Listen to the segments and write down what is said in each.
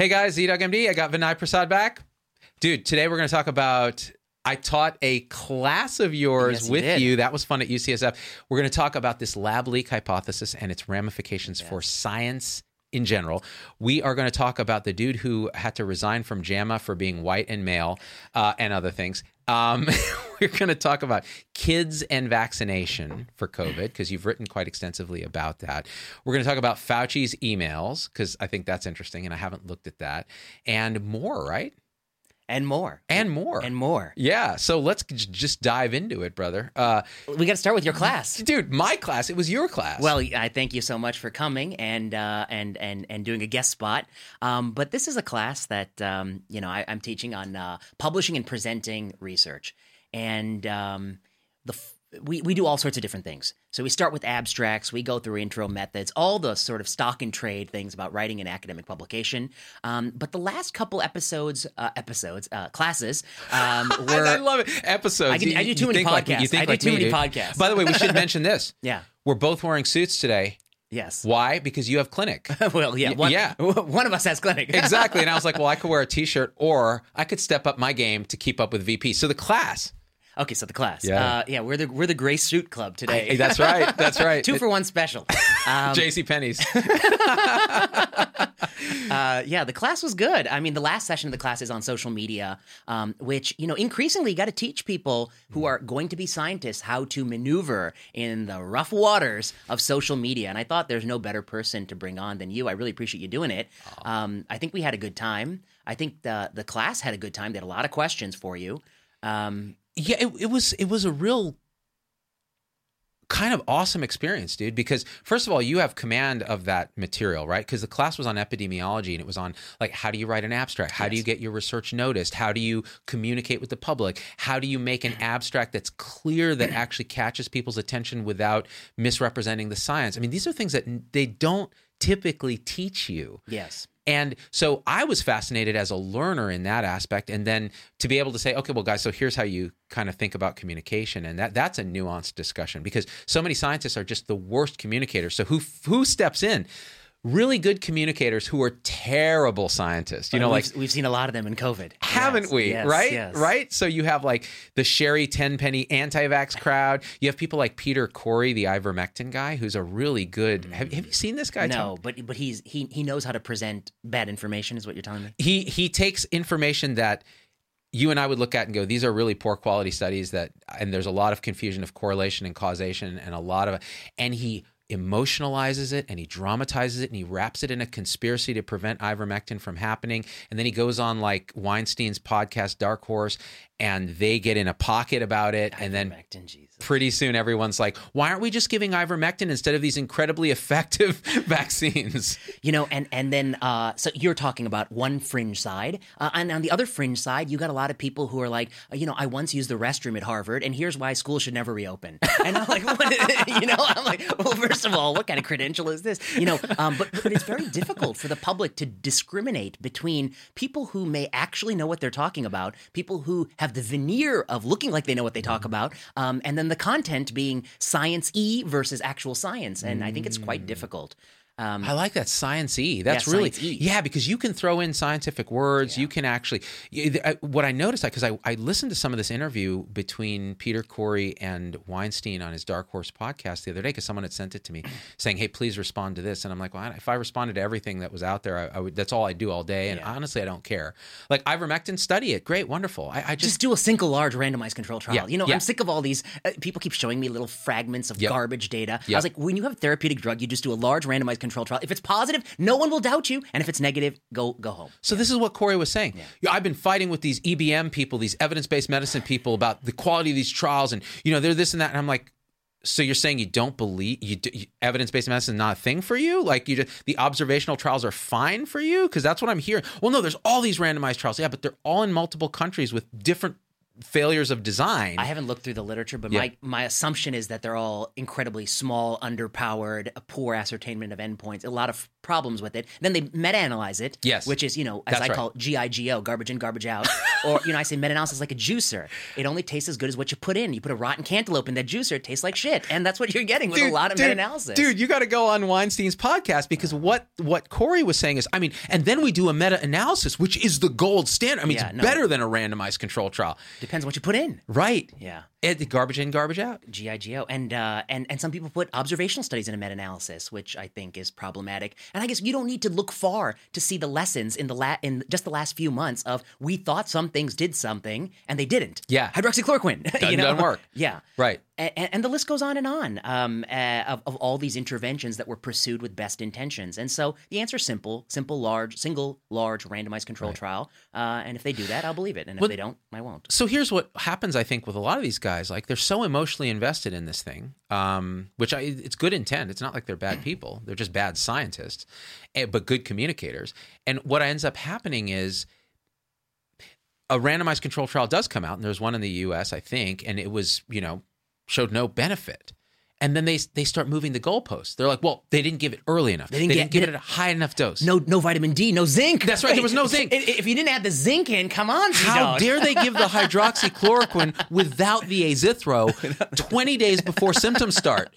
Hey guys, ZDoggMD. I got Vinay Prasad back. Dude, today we're going to talk about. I taught a class of yours Yes, with did. you. That was fun at UCSF. We're going to talk about this lab leak hypothesis and its ramifications for science in general. We are going to talk about the dude who had to resign from JAMA for being white and male uh, and other things. Um, we're going to talk about kids and vaccination for COVID because you've written quite extensively about that. We're going to talk about Fauci's emails because I think that's interesting and I haven't looked at that and more, right? And more And more. and more. Yeah. So let's j- just dive into it, brother. Uh, We got to start with your class. dude, my class, it was your class. Well, I thank you so much for coming and uh, and and and doing a guest spot. Um, but this is a class that um, you know I, I'm teaching on uh, publishing and presenting research, and um, the f- we we do all sorts of different things. So we start with abstracts. We go through intro methods, all the sort of stock and trade things about writing an academic publication. Um, but the last couple episodes, uh, episodes, uh, classes um, were I love it. Episodes. I You- I do too many like- podcasts. you think I do like too me, many dude. podcasts. By the way, we should mention this. yeah We're both wearing suits today. yes. Why? Because you have clinic. well, yeah, one, yeah. one of us has clinic. exactly. And I was like, well, I could wear a t-shirt or I could step up my game to keep up with VP. So the class. Okay, so the class. Yeah. uh, yeah. We're the we're the gray suit club today. Hey, that's right. That's right. Two for one special. Um, JC Penney's. uh, yeah, the class was good. I mean, the last session of the class is on social media, um, which you know increasingly you got to teach people who are going to be scientists how to maneuver in the rough waters of social media. And I thought there's no better person to bring on than you. I really appreciate you doing it. Um, I think we had a good time. I think the the class had a good time. They had a lot of questions for you. Um, yeah, it, it was it was a real kind of awesome experience, dude. Because first of all, you have command of that material, right? Because the class was on epidemiology and it was on like how do you write an abstract? How do you get your research noticed? How do you communicate with the public? How do you make an abstract that's clear that actually catches people's attention without misrepresenting the science? I mean, these are things that they don't typically teach you. yes. And so I was fascinated as a learner in that aspect. And then to be able to say, okay, well, guys, so here's how you kind of think about communication. And that that's a nuanced discussion because so many scientists are just the worst communicators. So who who steps in? Really good communicators who are terrible scientists. You know, like we've, we've seen a lot of them in COVID. haven't Yes, we? yes, right? yes. Right? So you have like the Sherry Tenpenny anti-vax crowd. You have people like Pierre Kory, the ivermectin guy, who's a really good. Mm. Have, have you seen this guy? Tom? No, but but he's he he knows how to present bad information. Is what you're telling me? he he takes information that you and I would look at and go, these are really poor quality studies that, and there's a lot of confusion of correlation and causation, and a lot of, and he emotionalizes it and he dramatizes it and he wraps it in a conspiracy to prevent ivermectin from happening, and then he goes on like Weinstein's podcast Dark Horse, and they get in a pocket about it, and then Ivermectin, Jesus. Pretty soon everyone's like, why aren't we just giving ivermectin instead of these incredibly effective vaccines? You know, and and then uh, so you're talking about one fringe side, uh, and on the other fringe side, you got a lot of people who are like, you know, I once used the restroom at Harvard, and here's why school should never reopen. And I'm like, you know, I'm like, well, first of all, what kind of credential is this? You know, um, but but it's very difficult for the public to discriminate between people who may actually know what they're talking about, people who have the veneer of looking like they know what they talk about, um, and then the content being science e versus actual science, and I think it's quite mm. difficult. Um, I like that science e. That's Yeah, really science E. yeah because you can throw in scientific words. You can actually I- what I noticed I because I, I listened to some of this interview between Pierre Kory and Weinstein on his Dark Horse podcast the other day because someone had sent it to me saying, "Hey, please respond to this." And I'm like, "Well, if I responded to everything that was out there, I, I would. That's all I do all day." And honestly, I don't care. Like ivermectin, study it. Great, wonderful. I, I just, just do a single large randomized control trial. Yeah, You know, yeah. I'm sick of all these. Uh, people keep showing me little fragments of Yep. garbage data. I was like, when you have a therapeutic drug, you just do a large randomized control trial. If it's positive, no one will doubt you, and if it's negative, go go home. So this is what Kory was saying. Yeah, I've been fighting with these EBM people, these evidence-based medicine people about the quality of these trials, and you know they're this and that. And I'm like, so you're saying you don't believe you, you evidence-based medicine is not a thing for you? Like you just the observational trials are fine for you? Because that's what I'm hearing. Well, no, there's all these randomized trials. Yeah, but they're all in multiple countries with different failures of design. I haven't looked through the literature, but Yeah. my, my assumption is that they're all incredibly small, underpowered, a poor ascertainment of endpoints, a lot of problems with it. Then they meta-analyze it, Yes. which is, you know, as That's I right. call it, GIGO, garbage in, garbage out. or, you know, I say meta-analysis is like a juicer. It only tastes as good as what you put in. You put a rotten cantaloupe in that juicer, it tastes like shit. And that's what you're getting with a lot of dude, meta-analysis. Dude, you got to go on Weinstein's podcast because what what Kory was saying is, I mean, and then we do a meta analysis, which is the gold standard. I mean, Yeah, it's no. better than a randomized control trial, Depends what you put in. right? Yeah. It, garbage in, garbage out. GIGO. And uh, and and some people put observational studies in a meta-analysis, which I think is problematic. And I guess you don't need to look far to see the lessons in the la- in just the last few months of we thought some things did something and they didn't. Yeah. hydroxychloroquine. Doesn't- you know? doesn't work. Yeah, Right. And, and the list goes on and on um, uh, of, of all these interventions that were pursued with best intentions. And so the answer is simple: simple, large, single, large, randomized control trial. Uh, and if they do that, I'll believe it. And if Well- they don't, I won't. So here's what happens, I think, with a lot of these guys. Like they're so emotionally invested in this thing, um, which I, it's good intent. It's not like they're bad people; they're just bad scientists, but good communicators. And what ends up happening is a randomized control trial does come out, and there's one in the U.S. I think, and it was you know showed no benefit. And then they they start moving the goalposts. They're like, well, they didn't give it early enough. They didn't get- give get it a high enough dose. No, no vitamin D, no zinc. That's right, there was no zinc. If you didn't add the zinc in, come on, How Zito. dare they give the hydroxychloroquine without the azithro 20 days before symptoms start?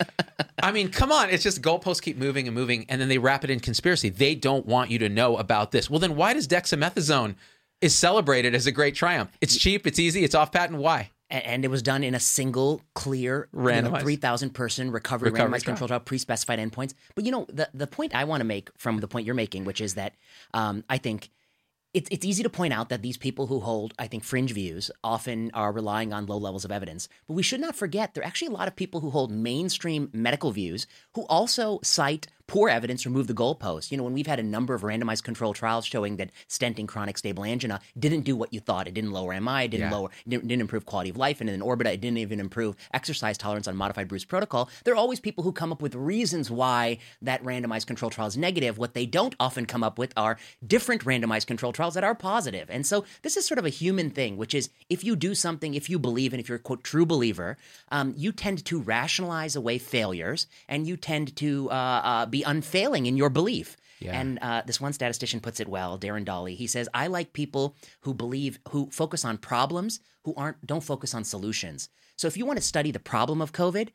I mean, come on. It's just goalposts keep moving and moving, and then they wrap it in conspiracy. They don't want you to know about this. Well, then why does dexamethasone is celebrated as a great triumph? It's cheap, it's easy, it's off patent. Why? And it was done in a single, clear, you know, Randomized. 3,000 person recovery, Recovery randomized control trial, pre specified endpoints. But you know, the, the point I want to make from the point you're making, which is that um, I think it's, it's easy to point out that these people who hold, I think, fringe views often are relying on low levels of evidence. But we should not forget there are actually a lot of people who hold mainstream medical views who also cite poor evidence, remove the goalpost. You know, when we've had a number of randomized control trials showing that stenting chronic stable angina didn't do what you thought. It didn't lower MI, it didn't Yeah. lower, didn't, didn't improve quality of life, and in Orbita, it didn't even improve exercise tolerance on modified Bruce protocol. There are always people who come up with reasons why that randomized control trial is negative. What they don't often come up with are different randomized control trials that are positive. And so this is sort of a human thing, which is if you do something, if you believe, and if you're a quote true believer, um, you tend to rationalize away failures, and you tend to uh, uh, be unfailing in your belief. Yeah. And uh, this one statistician puts it well, Darren Dahly. He says, "I like people who believe, who focus on problems, who aren't don't focus on solutions. So if you want to study the problem of COVID,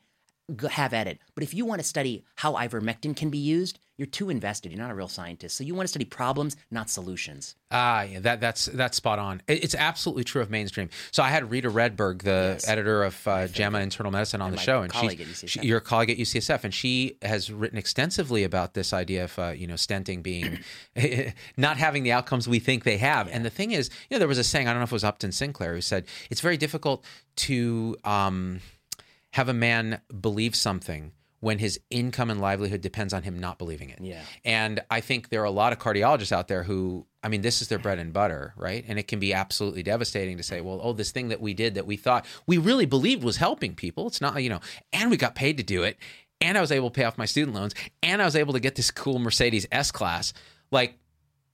have at it. But if you want to study how ivermectin can be used, you're too invested. You're not a real scientist. So you want to study problems, not solutions. Ah, yeah, that that's that's spot on. It's absolutely true of mainstream. So I had Rita Redberg, the Yes. editor of uh, JAMA Internal Medicine, on the my show, and she's she, at UCSF. she, your colleague at UCSF, and she has written extensively about this idea of uh, you know stenting being not having the outcomes we think they have. And the thing is, you know, there was a saying I don't know if it was Upton Sinclair who said it's very difficult to um, have a man believe something when his income and livelihood depends on him not believing it. Yeah. And I think there are a lot of cardiologists out there who, I mean, this is their bread and butter, right? And it can be absolutely devastating to say, well, oh, this thing that we did that we thought we really believed was helping people. It's not, you know, and we got paid to do it. And I was able to pay off my student loans. And I was able to get this cool Mercedes S Class. Like,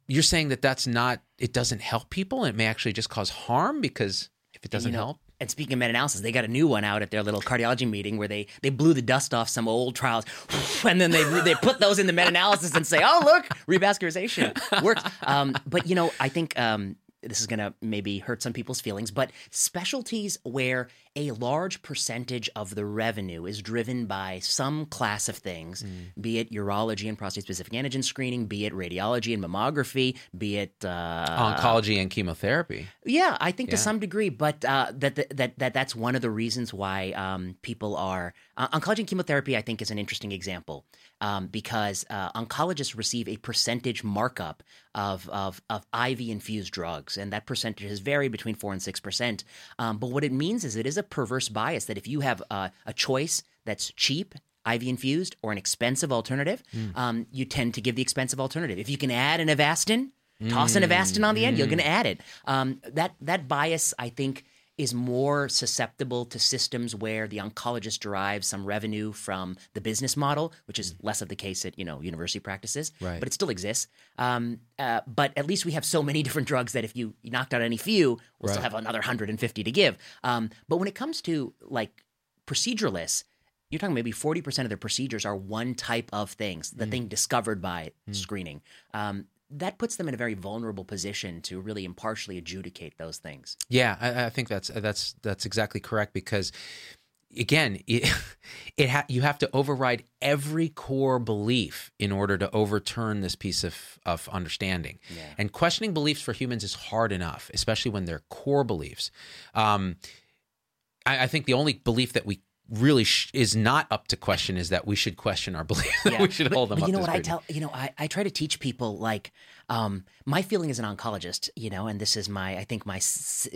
you're saying that that's not, it doesn't help people and it may actually just cause harm because if it doesn't You know, help. And speaking of meta-analysis, they got a new one out at their little cardiology meeting where they they blew the dust off some old trials, and then they they put those in the meta-analysis and say, "Oh, look, revascularization works." Um, but you know, I think um, this is going to maybe hurt some people's feelings, but specialties where a large percentage of the revenue is driven by some class of things, Mm. be it urology and prostate specific antigen screening, be it radiology and mammography, be it uh, Oncology and chemotherapy. yeah, I think to some degree, but uh, that, that that that that's one of the reasons why um, people are uh, oncology and chemotherapy. I think is an interesting example um, because uh, oncologists receive a percentage markup of of of IV infused drugs, and that percentage has varied between four and six percent. Um, but what it means is it is a perverse bias that if you have uh, a choice that's cheap. IV infused or an expensive alternative, um, you tend to give the expensive alternative. If you can add an Avastin, toss an Avastin on the end, you're going to add it. Um, that that bias, I think, is more susceptible to systems where the oncologist derives some revenue from the business model, which is less of the case at you know university practices. Right. But it still exists. Um, uh, but at least we have so many different drugs that if you, knocked out any few, we'll still have another 150 to give. Um, but when it comes to like proceduralists, you're talking maybe 40% of their procedures are one type of things, Mm. the thing discovered by screening. Um, that puts them in a very vulnerable position to really impartially adjudicate those things. Yeah, I, I think that's that's that's exactly correct because again, it, it ha- you have to override every core belief in order to overturn this piece of of understanding. And questioning beliefs for humans is hard enough, especially when they're core beliefs. Um, I, I think the only belief that we really sh- is not up to question is that we should question our belief. we should but, hold them but up. you know what I tell you know I, I try to teach people like um, my feeling as an oncologist you know and this is my I think my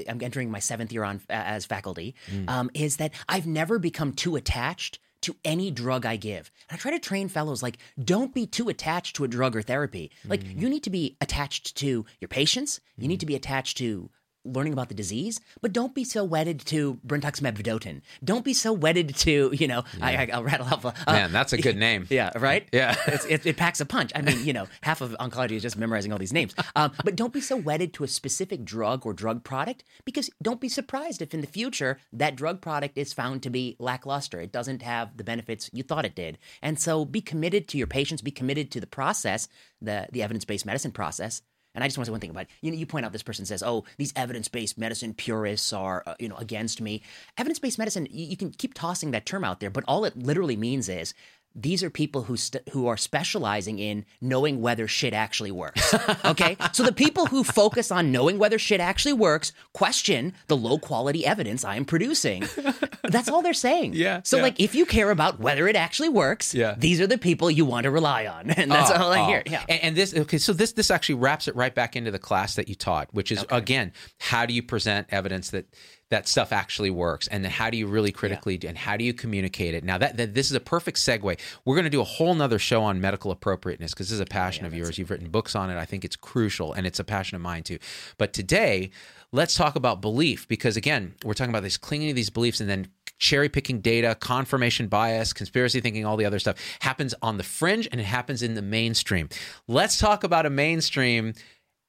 I'm entering my seventh year on as faculty Mm. um, is that I've never become too attached to any drug I give. And I try to train fellows like don't be too attached to a drug or therapy. Like Mm. you need to be attached to your patients. You need to be attached to learning about the disease, but don't be so wedded to brentuximab vedotin. Don't be so wedded to, you know, I, I, I'll rattle off. Uh, Man, that's a good name. yeah, right. Yeah. it's, it, it packs a punch. I mean, you know, half of oncology is just memorizing all these names. Um, but don't be so wedded to a specific drug or drug product because don't be surprised if in the future that drug product is found to be lackluster. It doesn't have the benefits you thought it did. And so be committed to your patients, be committed to the process, the, the evidence based medicine process. And I just want to say one thing about it. You know, you point out this person says, "Oh, these evidence-based medicine purists are, uh, you know, against me." Evidence-based medicine, you, you can keep tossing that term out there, but all it literally means is these are people who st- who are specializing in knowing whether shit actually works. Okay, so the people who focus on knowing whether shit actually works question the low quality evidence I am producing. That's all they're saying. Yeah, So yeah. like, if you care about whether it actually works, Yeah. these are the people you want to rely on, and that's Oh, all I oh. hear. Yeah. And, and this okay, so this this actually wraps it right back into the class that you taught, which is again, how do you present evidence that that stuff actually works, and then how do you really critically and how do you communicate it? Now that, that this is a perfect segue. We're going to do a whole nother show on medical appropriateness because this is a passion of yours. You've written books on it. I think it's crucial, and it's a passion of mine too. But today, let's talk about belief because again, we're talking about this clinging to these beliefs and then cherry picking data, confirmation bias, conspiracy thinking, all the other stuff happens on the fringe and it happens in the mainstream. Let's talk about a mainstream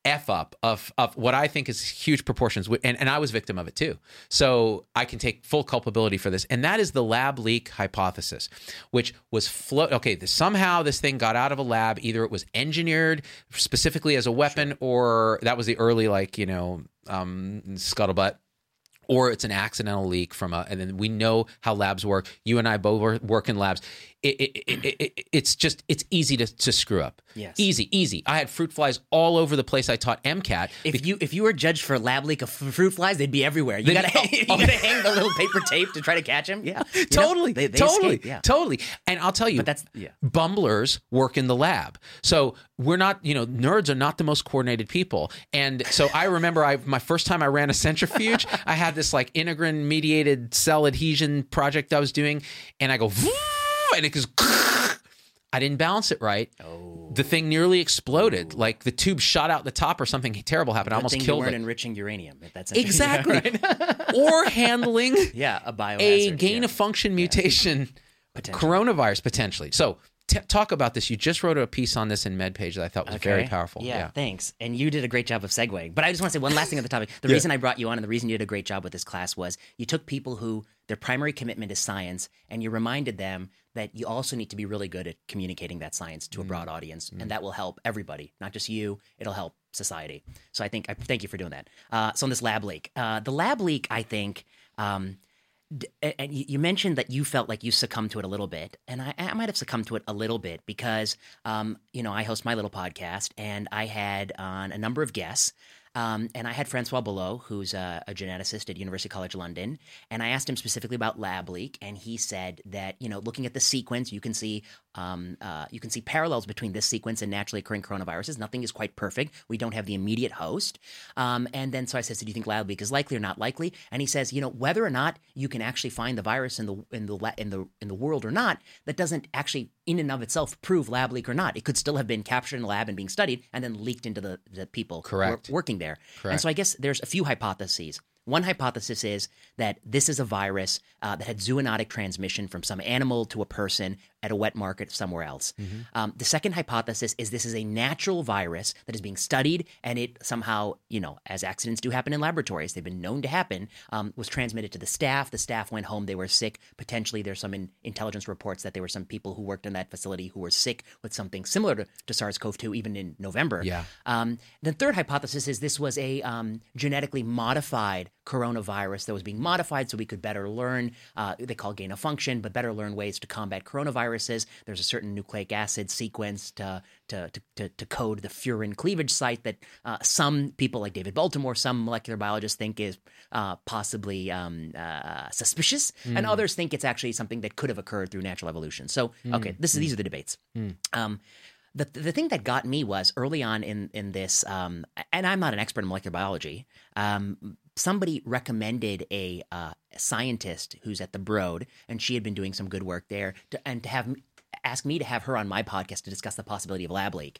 f up of of what I think is huge proportions, and and I was victim of it too. So I can take full culpability for this, and that is the lab leak hypothesis, which was flow. Okay, this, somehow this thing got out of a lab. Either it was engineered specifically as a weapon, or that was the early like you know um, scuttlebutt or it's an accidental leak from a, and then we know how labs work. You and I both work in labs. It, it, it, it, it, it's just, it's easy to, to screw up. Yes. Easy, easy. I had fruit flies all over the place. I taught MCAT. If you if you were judged for lab leak of fruit flies, they'd be everywhere. You gotta be- you oh, gotta hang the little paper tape to try to catch them. Yeah, You know, totally, they, they totally, escape, yeah. totally. And I'll tell you, But that's- yeah. bumblers work in the lab. So we're not, you know, nerds are not the most coordinated people. And so I remember, I my first time I ran a centrifuge, I had this like integrin mediated cell adhesion project I was doing, and I go, "Vroom," and it goes. I didn't balance it right. Oh. The thing nearly exploded. Like the tube shot out the top, or something terrible happened. I almost thing you killed weren't it. enriching uranium. If that's Exactly. right? or handling yeah, a biohazard. a gain yeah. of function mutation Potentially. coronavirus potentially. So t- talk about this. You just wrote a piece on this in MedPage that I thought was very powerful. Yeah, Yeah. thanks. And you did a great job of segueing. But I just want to say one last thing on the topic. The reason I brought you on and the reason you did a great job with this class was you took people who their primary commitment is science and you reminded them that you also need to be really good at communicating that science to a broad audience. And that will help everybody, not just you. It'll help society. So I think I thank you for doing that. Uh, so on this lab leak, uh, the lab leak, I think. Um, D- and you you mentioned that you felt like you succumbed to it a little bit, and I, I might have succumbed to it a little bit because, um, you know, I host my little podcast, and I had on a number of guests. Um, and I had Francois Balloux, who's a, a geneticist at University College London, and I asked him specifically about lab leak, and he said that you know, looking at the sequence, you can see um, uh, you can see parallels between this sequence and naturally occurring coronaviruses. Nothing is quite perfect. We don't have the immediate host. Um, and then so I said, so do you think lab leak is likely or not likely? And he says, you know, whether or not you can actually find the virus in the in the in the in the world or not, that doesn't actually in and of itself prove lab leak or not. It could still have been captured in a lab and being studied and then leaked into the, the people Correct. wor- working there. Correct. And so I guess there's a few hypotheses. One hypothesis is that this is a virus uh, that had zoonotic transmission from some animal to a person at a wet market somewhere else. Um, the second hypothesis is this is a natural virus that is being studied and it somehow, you know, as accidents do happen in laboratories, they've been known to happen, um, was transmitted to the staff. The staff went home, they were sick. Potentially, there's some in- intelligence reports that there were some people who worked in that facility who were sick with something similar to, to SARS CoV 2 even in November. Yeah. Um, the third hypothesis is this was a um, genetically modified coronavirus that was being modified so we could better learn, uh, they call gain of function, but better learn ways to combat coronaviruses. There's a certain nucleic acid sequence to, to, to, to, code the furin cleavage site that uh, some people, like David Baltimore, some molecular biologists think is uh, possibly um, uh, suspicious, and others think it's actually something that could have occurred through natural evolution. So, okay, this is, these are the debates. Um, the the thing that got me was early on in in this, um, and I'm not an expert in molecular biology. Um, somebody recommended a uh, scientist who's at the Broad, and she had been doing some good work there, to, and to have ask me to have her on my podcast to discuss the possibility of lab leak.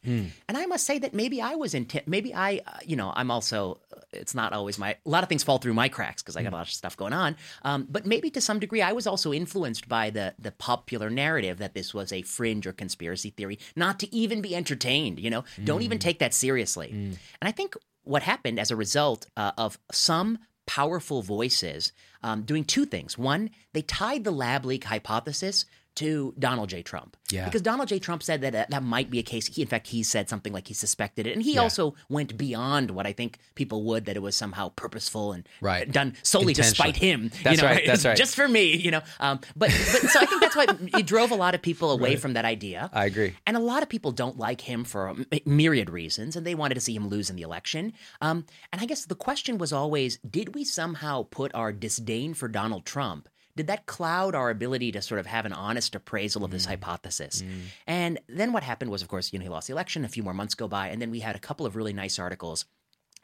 And I must say that maybe I was in, maybe I, uh, you know, I'm also, it's not always my, a lot of things fall through my cracks because I got a lot of stuff going on. Um, but maybe to some degree, I was also influenced by the the popular narrative that this was a fringe or conspiracy theory, not to even be entertained. You know, don't even take that seriously. And I think what happened as a result uh, of some powerful voices um, doing two things. One, they tied the lab leak hypothesis to Donald J. Trump. Yeah. Because Donald J. Trump said that that, that might be a case. He, in fact, he said something like he suspected it, and he also went beyond what I think people would that it was somehow purposeful and Right. done solely to spite him. That's you know, right, that's right. Just for me, you know. Um, but but so I think that's why it drove a lot of people away from that idea. I agree. And a lot of people don't like him for a m- myriad reasons, and they wanted to see him lose in the election. Um, and I guess the question was always did we somehow put our disdain for Donald Trump? Did that cloud our ability to sort of have an honest appraisal of this mm. hypothesis? Mm. And then what happened was, of course, you know, he lost the election. A few more months go by, and then we had a couple of really nice articles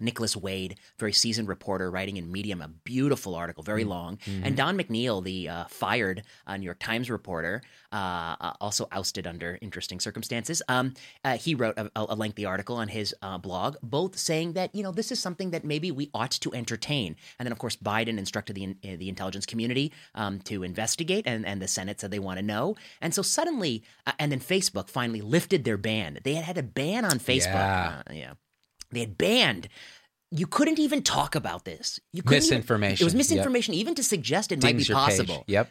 Nicholas Wade, very seasoned reporter, writing in Medium, a beautiful article, very long. And Don McNeil, the uh, fired uh, New York Times reporter, uh, uh, also ousted under interesting circumstances. Um, uh, he wrote a, a lengthy article on his uh, blog, both saying that you know this is something that maybe we ought to entertain. And then, of course, Biden instructed the in- the intelligence community um, to investigate, and, and the Senate said they want to know. And so suddenly, uh, and then Facebook finally lifted their ban. They had had a ban on Facebook. Yeah. Uh, yeah. They had banned. You couldn't even talk about this. You couldn't even- Misinformation. it was Yep. misinformation, even to suggest it might be your page. possible. Yep.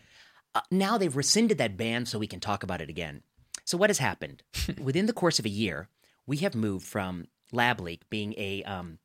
Uh, now they've rescinded that ban, so we can talk about it again. So what has happened within the course of a year? We have moved from lab leak being a um,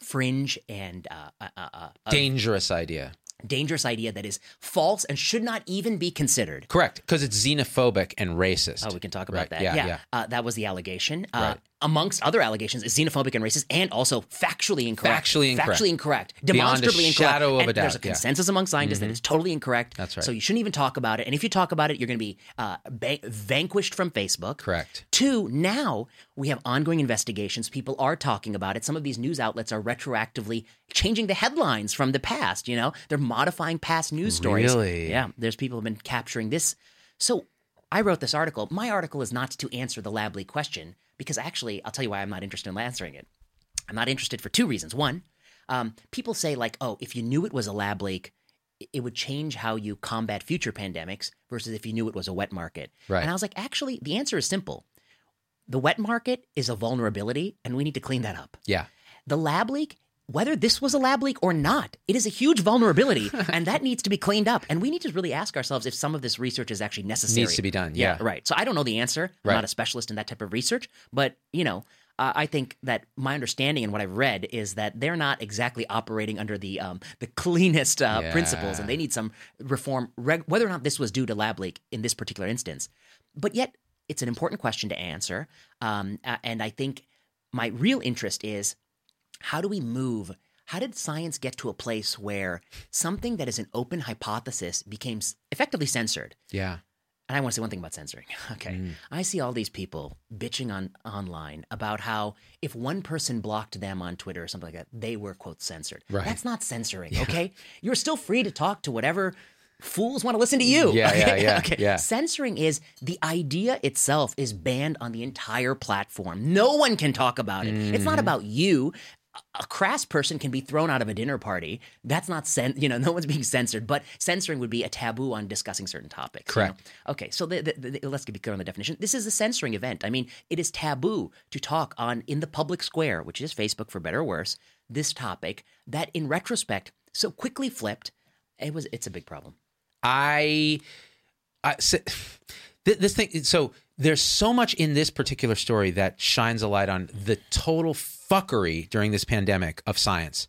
fringe and uh, uh, uh, uh, Dangerous idea. dangerous idea that is false and should not even be considered. Correct, because it's xenophobic and racist. Oh, we can talk about Right, that. yeah, Yeah, yeah. Uh, that was the allegation. Uh, Right. Amongst other allegations, is xenophobic and racist, and also factually incorrect. Factually incorrect. Factually incorrect. Beyond a Demonstrably incorrect. shadow of And a There's a doubt, yeah. consensus among scientists that it's totally incorrect. That's right. So you shouldn't even talk about it. And if you talk about it, you're going to be uh, ba- vanquished from Facebook. Correct. Two, now we have ongoing investigations. People are talking about it. Some of these news outlets are retroactively changing the headlines from the past. You know, they're modifying past news stories. Really? Yeah. There's people who've been capturing this. So I wrote this article. My article is not to answer the lab leak question because actually, I'll tell you why I'm not interested in answering it. I'm not interested for two reasons. One, um, people say like, oh, if you knew it was a lab leak, it would change how you combat future pandemics versus if you knew it was a wet market. Right. And I was like, actually, the answer is simple. The wet market is a vulnerability, and we need to clean that up. Yeah. The lab leak, whether this was a lab leak or not, it is a huge vulnerability, and that needs to be cleaned up. And we need to really ask ourselves if some of this research is actually necessary. Needs to be done, yeah. right. So I don't know the answer. I'm not a specialist in that type of research, but you know, uh, I think that my understanding and what I've read is that they're not exactly operating under the um, the cleanest uh, Yeah. principles, and they need some reform. Reg- whether or not this was due to lab leak in this particular instance, but yet it's an important question to answer. Um, and I think my real interest is how do we move? How did science get to a place where something that is an open hypothesis became effectively censored? Yeah. And I want to say one thing about censoring. Okay. I see all these people bitching on online about how if one person blocked them on Twitter or something like that, they were quote censored. Right. That's not censoring, okay? You're still free to talk to whatever fools want to listen to you. Yeah, yeah, okay? yeah, okay. yeah. Censoring is the idea itself is banned on the entire platform. No one can talk about it. It's Mm-hmm. not about you. A- crass person can be thrown out of a dinner party. That's not cen- you know, no one's being censored, but censoring would be a taboo on discussing certain topics. you know? Correct. Okay, so the, the, the, let's be clear on the definition. This is a censoring event. I mean, it is taboo to talk on in the public square, which is Facebook for better or worse, this topic that in retrospect so quickly flipped. It was it's a big problem. I, I th- this thing. So there's so much in this particular story that shines a light on the total fuckery during this pandemic of science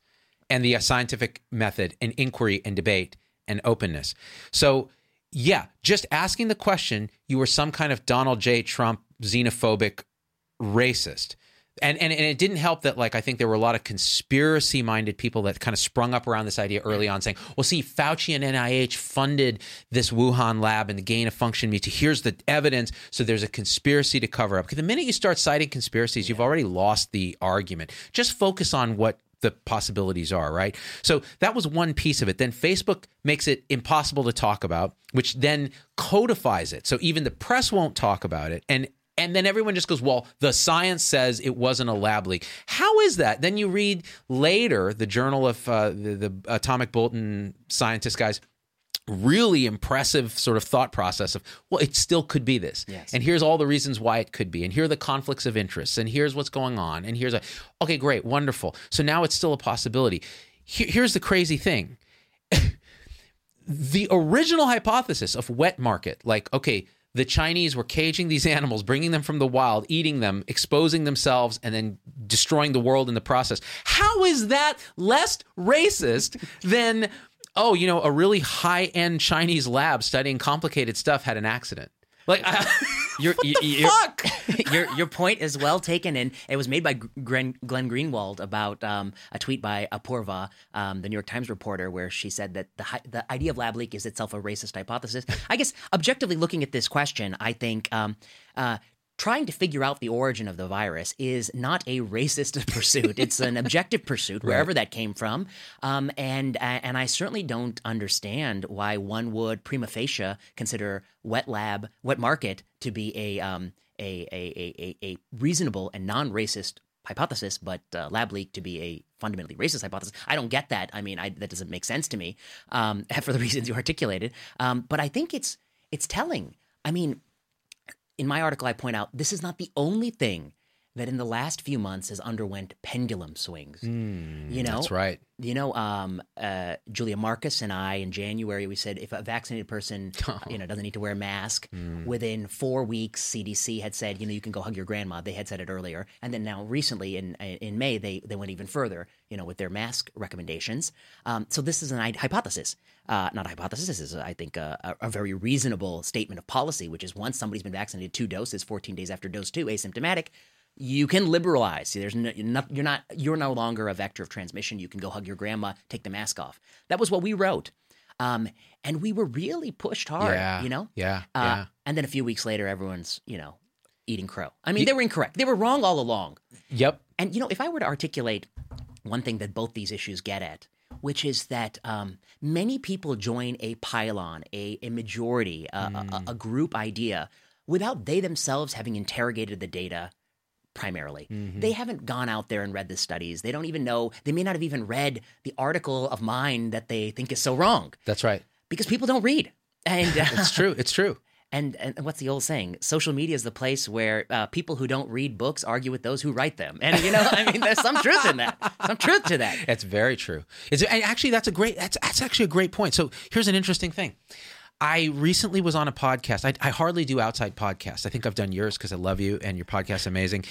and the uh, scientific method and inquiry and debate and openness. So yeah, just asking the question, you were some kind of Donald J. Trump xenophobic racist. And, and and it didn't help that like I think there were a lot of conspiracy minded people that kind of sprung up around this idea early on saying, well, see, Fauci and NIH funded this Wuhan lab and the gain of function mutation. Here's the evidence. So there's a conspiracy to cover up. 'Cause the minute you start citing conspiracies, you've already lost the argument. Just focus on what the possibilities are, right? So that was one piece of it. Then Facebook makes it impossible to talk about, which then codifies it. So even the press won't talk about it. And and then everyone just goes, well, the science says it wasn't a lab leak. How is that? Then you read later the Journal of uh, the, the Atomic Bulletin scientist guys really impressive sort of thought process of well it still could be this Yes. and here's all the reasons why it could be and here are the conflicts of interest and here's what's going on and here's a okay great wonderful so now it's still a possibility Here- here's the crazy thing the original hypothesis of wet market like okay the chinese were caging these animals bringing them from the wild eating them exposing themselves and then destroying the world in the process. How is that less racist than oh you know a really high-end chinese lab studying complicated stuff had an accident? Like Your, what the your, fuck your your point is well taken, and it was made by Glenn, Glenn Greenwald about um, a tweet by Apoorva, um, the New York Times reporter, where she said that the the idea of lab leak is itself a racist hypothesis. I guess objectively looking at this question, I think. Um, uh, Trying to figure out the origin of the virus is not a racist pursuit. It's an objective pursuit, wherever that came from. Um, and and I certainly don't understand why one would prima facie consider wet lab, wet market to be a um, a, a, a, a, a reasonable and non-racist hypothesis, but uh, lab leak to be a fundamentally racist hypothesis. I don't get that. I mean, I, that doesn't make sense to me um, for the reasons you articulated. Um, but I think it's it's telling. I mean, in my article, I point out this is not the only thing that in the last few months has underwent pendulum swings. you know, that's right you know, um, uh, Julia Marcus and I in January we said if a vaccinated person, you know, doesn't need to wear a mask within four weeks, CDC had said, you know, you can go hug your grandma. They had said it earlier, and then now recently in in May they they went even further, you know, with their mask recommendations. Um, so this is an hy- hypothesis, uh, not a hypothesis. This is, I think, a, a a very reasonable statement of policy, which is once somebody's been vaccinated two doses, 14 days after dose two, asymptomatic you can liberalize. See, there's no, you're not you're not you're no longer a vector of transmission. You can go hug your grandma, take the mask off. That was what we wrote, um, and we were really pushed hard. yeah You know, yeah Uh, yeah And then a few weeks later, everyone's you know eating crow. I mean, they were incorrect. They were wrong all along. yep And you know, if I were to articulate one thing that both these issues get at, which is that um, many people join a pylon, a, a majority, a, a, a group idea, without they themselves having interrogated the data primarily. They haven't gone out there and read the studies. They don't even know, they may not have even read the article of mine that they think is so wrong that's right because people don't read. And uh, it's true it's true and and what's the old saying? Social media is the place where uh, people who don't read books argue with those who write them. And you know, I mean, there's some truth in that. Some truth to that. It's very true. It's actually that's a great that's that's actually a great point. So here's an interesting thing. I recently was on a podcast. I, I hardly do outside podcasts. I think I've done yours because I love you and your podcast's amazing.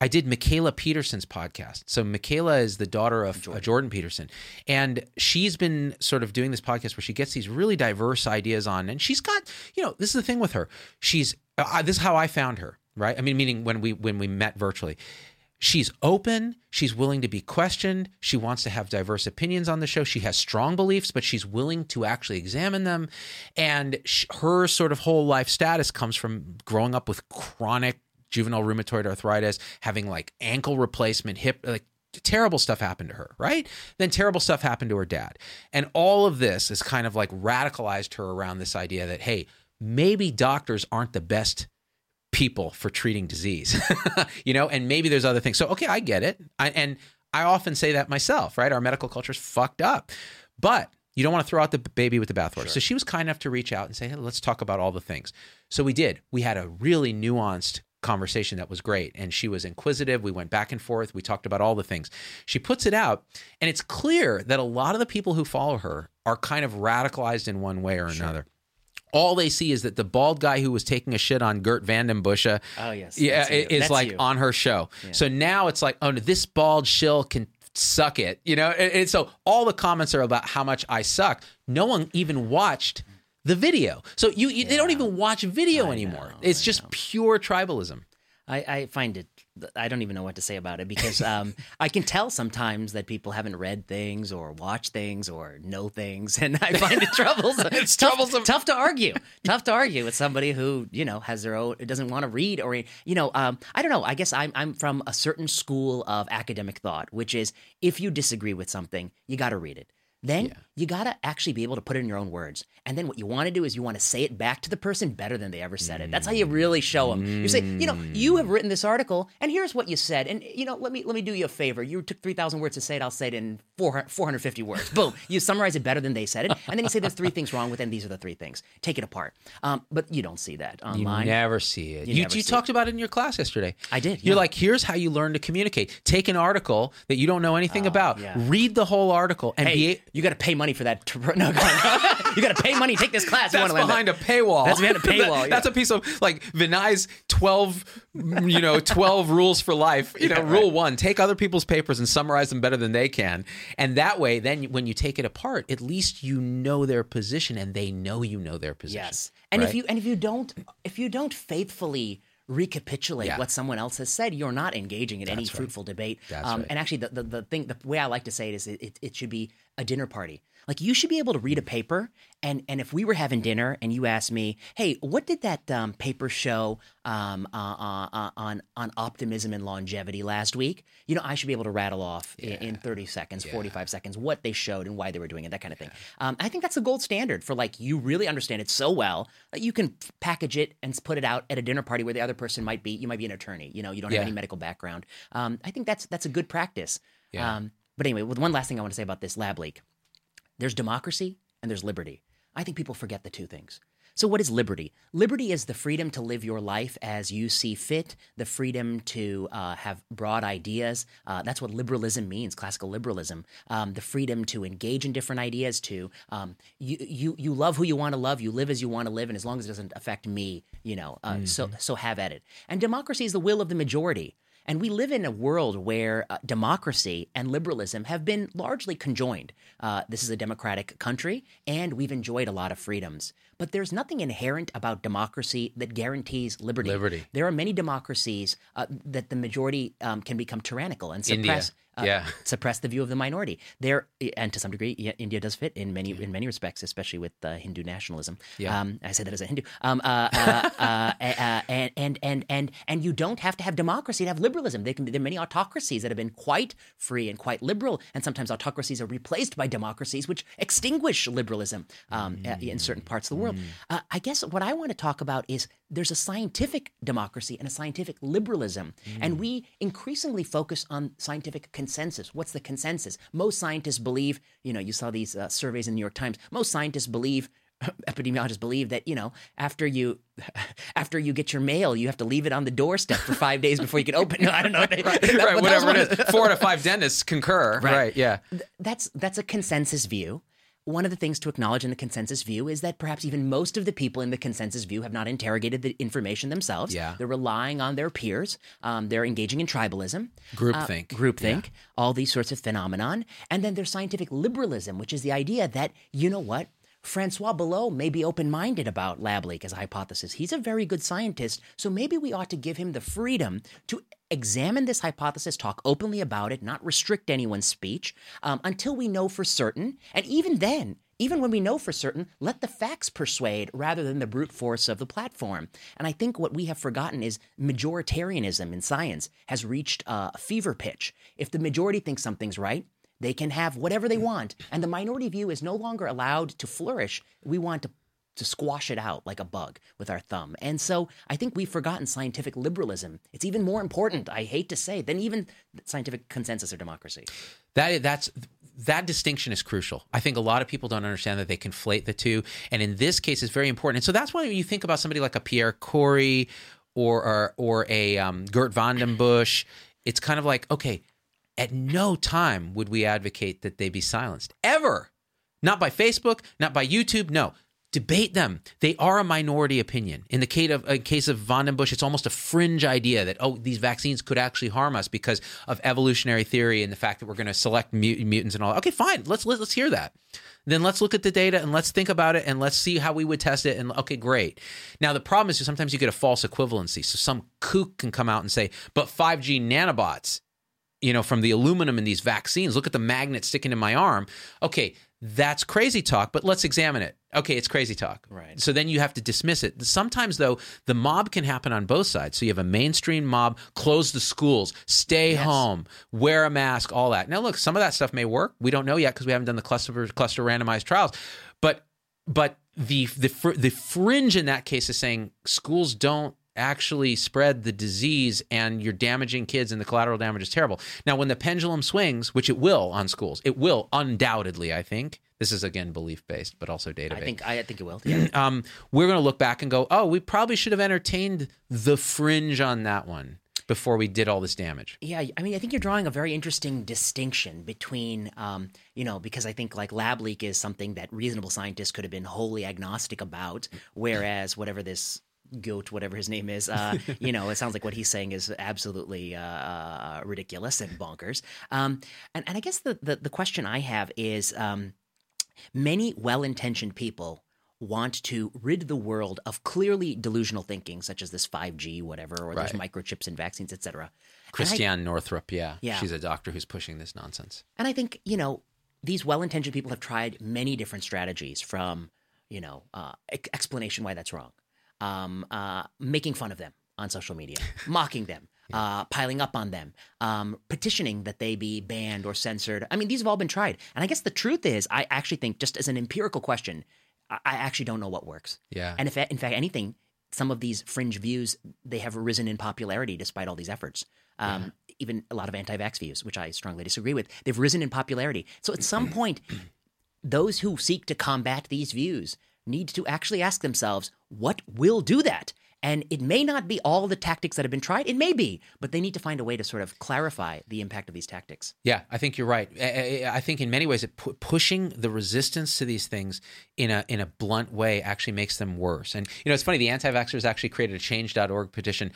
I did Mikhaila Peterson's podcast. So Mikhaila is the daughter of Jordan. Jordan Peterson, and she's been sort of doing this podcast where she gets these really diverse ideas on, and she's got, you know, this is the thing with her. She's uh, this is how I found her, right? I mean, meaning when we when we met virtually. She's open. She's willing to be questioned. She wants to have diverse opinions on the show. She has strong beliefs, but she's willing to actually examine them. And sh- her sort of whole life status comes from growing up with chronic juvenile rheumatoid arthritis, having like ankle replacement, hip, like terrible stuff happened to her, right? Then terrible stuff happened to her dad. And all of this is kind of like radicalized her around this idea that, hey, maybe doctors aren't the best people for treating disease, you know, and maybe there's other things. So, okay, I get it. I, and I often say that myself, right? Our medical culture is fucked up, but you don't want to throw out the baby with the bathwater. Sure. So she was kind enough to reach out and say, hey, let's talk about all the things. So we did. We had a really nuanced conversation that was great. And she was inquisitive. We went back and forth. We talked about all the things. She puts it out, and it's clear that a lot of the people who follow her are kind of radicalized in one way or sure. another all they see is that the bald guy who was taking a shit on Geert Vanden oh yes, yeah, is that's like you. on her show. Yeah. So now it's like, oh, no, this bald shill can suck it, you know. And, and, so all the comments are about how much I suck. No one even watched the video. So you, you yeah. they don't even watch video I anymore. Know, it's I just know. pure tribalism. I, I, find it. I don't even know what to say about it because um, I can tell sometimes that people haven't read things or watched things or know things, and I find it troublesome. it's tough, troublesome. Tough to argue. tough to argue with somebody who you know has their own doesn't want to read or you know. Um, I don't know. I guess I'm I'm from a certain school of academic thought, which is if you disagree with something, you got to read it then yeah. you got to actually be able to put it in your own words. And then what you want to do is you want to say it back to the person better than they ever said it. That's how you really show them. You say, you know, you have written this article and here's what you said. And you know, let me let me do you a favor. You took 3000 words to say it, I'll say it in 400, 450 words. Boom. You summarize it better than they said it. And then you say there's three things wrong with it and these are the three things. Take it apart. Um, but you don't see that online. You never see it. You, you, you talked it. about it in your class yesterday. I did. You're like, here's how you learn to communicate. Take an article that you don't know anything oh, about. Yeah. Read the whole article and hey, be you got to pay money for that that. no, you got to pay money. Take this class. That's behind a paywall. That's behind a paywall. that, That's a piece of like Vinay's twelve, you know, twelve rules for life. You know, yeah, rule right. one: take other people's papers and summarize them better than they can. And that way, then when you take it apart, at least you know their position, and they know you know their position. Yes. And right? if you and if you don't if you don't faithfully recapitulate yeah. what someone else has said, you're not engaging in That's any right. fruitful debate. Um, right. And actually, the, the, the thing, the way I like to say it is, it, it, it should be a dinner party. Like you should be able to read a paper, and and if we were having dinner and you asked me, hey, what did that um, paper show um, uh, uh, uh, on on optimism and longevity last week? You know, I should be able to rattle off yeah. in, in, thirty seconds, yeah. forty five seconds, what they showed and why they were doing it, that kind of thing. Yeah. Um, I think that's the gold standard for like you really understand it so well that you can package it and put it out at a dinner party where the other person might be. You might be an attorney. You know, you don't have any medical background. Um, I think that's that's a good practice. Yeah. Um, but anyway, one last thing I want to say about this lab leak. There's democracy and there's liberty. I think people forget the two things. So, what is liberty? Liberty is the freedom to live your life as you see fit, the freedom to uh, have broad ideas. Uh, that's what liberalism means, classical liberalism. Um, the freedom to engage in different ideas, to um, you, you, you love who you want to love, you live as you want to live, and as long as it doesn't affect me, you know, uh, mm-hmm. so, so have at it. And democracy is the will of the majority. And we live in a world where uh, democracy and liberalism have been largely conjoined. Uh, this is a democratic country, and we've enjoyed a lot of freedoms. But there's nothing inherent about democracy that guarantees liberty. Liberty. There are many democracies uh, that the majority um, can become tyrannical and suppress. Uh, yeah. suppress the view of the minority. There, and to some degree, yeah, India does fit in many in many respects, especially with uh, Hindu nationalism. Yeah. Um, I say that as a Hindu. Um, uh, uh, uh, uh and, and and and and you don't have to have democracy to have liberalism. There can be there are many autocracies that have been quite free and quite liberal, and sometimes autocracies are replaced by democracies which extinguish liberalism um, mm. in certain parts of the world. Mm. I guess what I want to talk about is there's a scientific democracy and a scientific liberalism, mm. and we increasingly focus on scientific consensus. What's the consensus? Most scientists believe, you know, you saw these uh, surveys in the New York Times. Most scientists believe epidemiologists believe that you know after you after you get your mail you have to leave it on the doorstep for five days before you can open it. I don't know right, that, right whatever it is four to five dentists concur right, right yeah that's that's a consensus view one of the things to acknowledge in the consensus view is that perhaps even most of the people in the consensus view have not interrogated the information themselves. Yeah. They're relying on their peers. Um, they're engaging in tribalism, Groupthink. uh, groupthink, all these sorts of phenomenon. And then there's scientific liberalism, which is the idea that, you know what? Francois Balloux may be open minded about lab leak as a hypothesis. He's a very good scientist, so maybe we ought to give him the freedom to examine this hypothesis, talk openly about it, not restrict anyone's speech um, until we know for certain. And even then, even when we know for certain, let the facts persuade rather than the brute force of the platform. And I think what we have forgotten is majoritarianism in science has reached a fever pitch. If the majority thinks something's right, they can have whatever they want. And the minority view is no longer allowed to flourish. We want to to squash it out like a bug with our thumb. And so I think we've forgotten scientific liberalism. It's even more important, I hate to say, than even scientific consensus or democracy. That that's that distinction is crucial. I think a lot of people don't understand that they conflate the two, and in this case, it's very important. And so that's why when you think about somebody like a Pierre Kory or or, or a um, Geert Vanden Bossche. It's kind of like okay, at no time would we advocate that they be silenced ever. Not by Facebook, not by YouTube. No, debate them. They are a minority opinion. In the case of, in case of Vanden it's almost a fringe idea that oh, these vaccines could actually harm us because of evolutionary theory and the fact that we're going to select mut- mutants and all. Okay, fine. Let's let's hear that. Then let's look at the data and let's think about it and let's see how we would test it. And okay, great. Now the problem is sometimes you get a false equivalency. So some kook can come out and say, but 5G nanobots you know, from the aluminum in these vaccines. Look at the magnet sticking in my arm. Okay, that's crazy talk, but let's examine it. Okay, it's crazy talk. Right. So then you have to dismiss it. Sometimes, though, the mob can happen on both sides. So you have a mainstream mob, close the schools, stay home, wear a mask, all that. Now, look, some of that stuff may work. We don't know yet because we haven't done the cluster cluster randomized trials. But but the the fr- the fringe in that case is saying schools don't actually spread the disease and you're damaging kids and the collateral damage is terrible. Now, when the pendulum swings, which it will on schools, it will undoubtedly, I think. This is again belief based, but also data based. I think I think it will. Yeah. Um, we're going to look back and go, oh, we probably should have entertained the fringe on that one before we did all this damage. Yeah, I mean, I think you're drawing a very interesting distinction between, um, you know, because I think like lab leak is something that reasonable scientists could have been wholly agnostic about, whereas whatever this goat, whatever his name is, uh, you know, it sounds like what he's saying is absolutely uh, ridiculous and bonkers. Um, and, and I guess the, the, the question I have is um, many well intentioned people want to rid the world of clearly delusional thinking, such as this 5G, whatever, or there's microchips and vaccines, etc. Christiane Northrup, yeah. Yeah. She's a doctor who's pushing this nonsense. And I think, you know, these well intentioned people have tried many different strategies from, you know, uh, explanation why that's wrong, um, uh, making fun of them on social media, mocking them, uh, piling up on them, um, petitioning that they be banned or censored. I mean, these have all been tried. And I guess the truth is, I actually think, just as an empirical question, I, I actually don't know what works. Yeah. And if, in fact, anything, some of these fringe views, they have risen in popularity despite all these efforts. Um, Even a lot of anti vax views, which I strongly disagree with, they've risen in popularity. So at some point, those who seek to combat these views need to actually ask themselves, what will do that? And it may not be all the tactics that have been tried. It may be, but they need to find a way to sort of clarify the impact of these tactics. Yeah, I think you're right. I, think in many ways, pu- pushing the resistance to these things in a in a blunt way actually makes them worse. And you know, it's funny. The anti-vaxxers actually created a Change.org petition.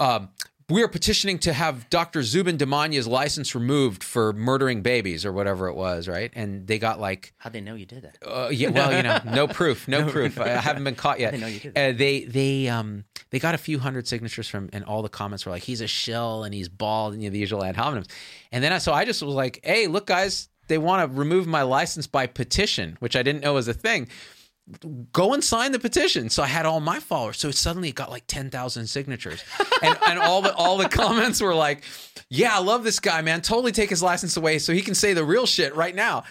Um, we are petitioning to have Dr. Zubin Damania's license removed for murdering babies or whatever it was, right? And they got like How'd they know you did that? uh, yeah, well, you know, no proof, no, proof. I haven't been caught yet. Didn't know you did Uh, they they um they got a few hundred signatures from, and all the comments were like, "He's a shill and he's bald," and you know, the usual ad hominems. And then I, so I just was like, "Hey, look, guys, they want to remove my license by petition, which I didn't know was a thing." Go and sign the petition. So I had all my followers. So it suddenly it got like ten thousand signatures, and, and all the all the comments were like, "Yeah, I love this guy, man. Totally take his license away so he can say the real shit right now."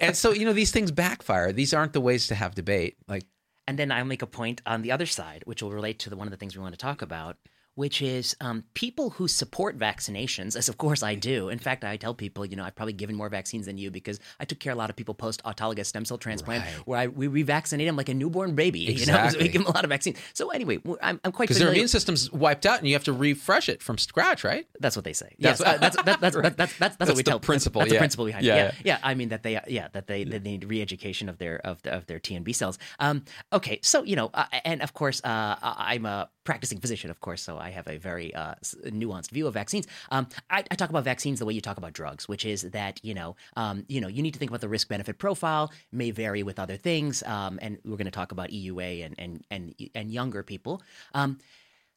And so you know these things backfire. These aren't the ways to have debate. Like And then I'll make a point on the other side, which will relate to the, one of the things we want to talk about, which is um, people who support vaccinations, as of course I do. In fact, I tell people, you know, I've probably given more vaccines than you because I took care of a lot of people post autologous stem cell transplant, Right. where I, we revaccinate them like a newborn baby. You know, so Exactly. we give them a lot of vaccines. So anyway, I'm, I'm quite Because their immune system's wiped out and you have to refresh it from scratch, right? That's what they say. That's Yes, what- uh, that's that's that's, that's, that's, that's, That's what we tell. principle, That's, that's yeah. the principle behind Yeah, it. yeah. Yeah, yeah. I mean that they, yeah, that they, they need re-education of their of, the, of their T and B cells. Um, okay, so you know, uh, and of course, uh, I'm a practicing physician, of course, so I have a very uh, nuanced view of vaccines. Um, I, I talk about vaccines the way you talk about drugs, which is that you know, um, you know, you need to think about the risk benefit profile. May vary with other things, um, and we're going to talk about EUA and and and and younger people. Um,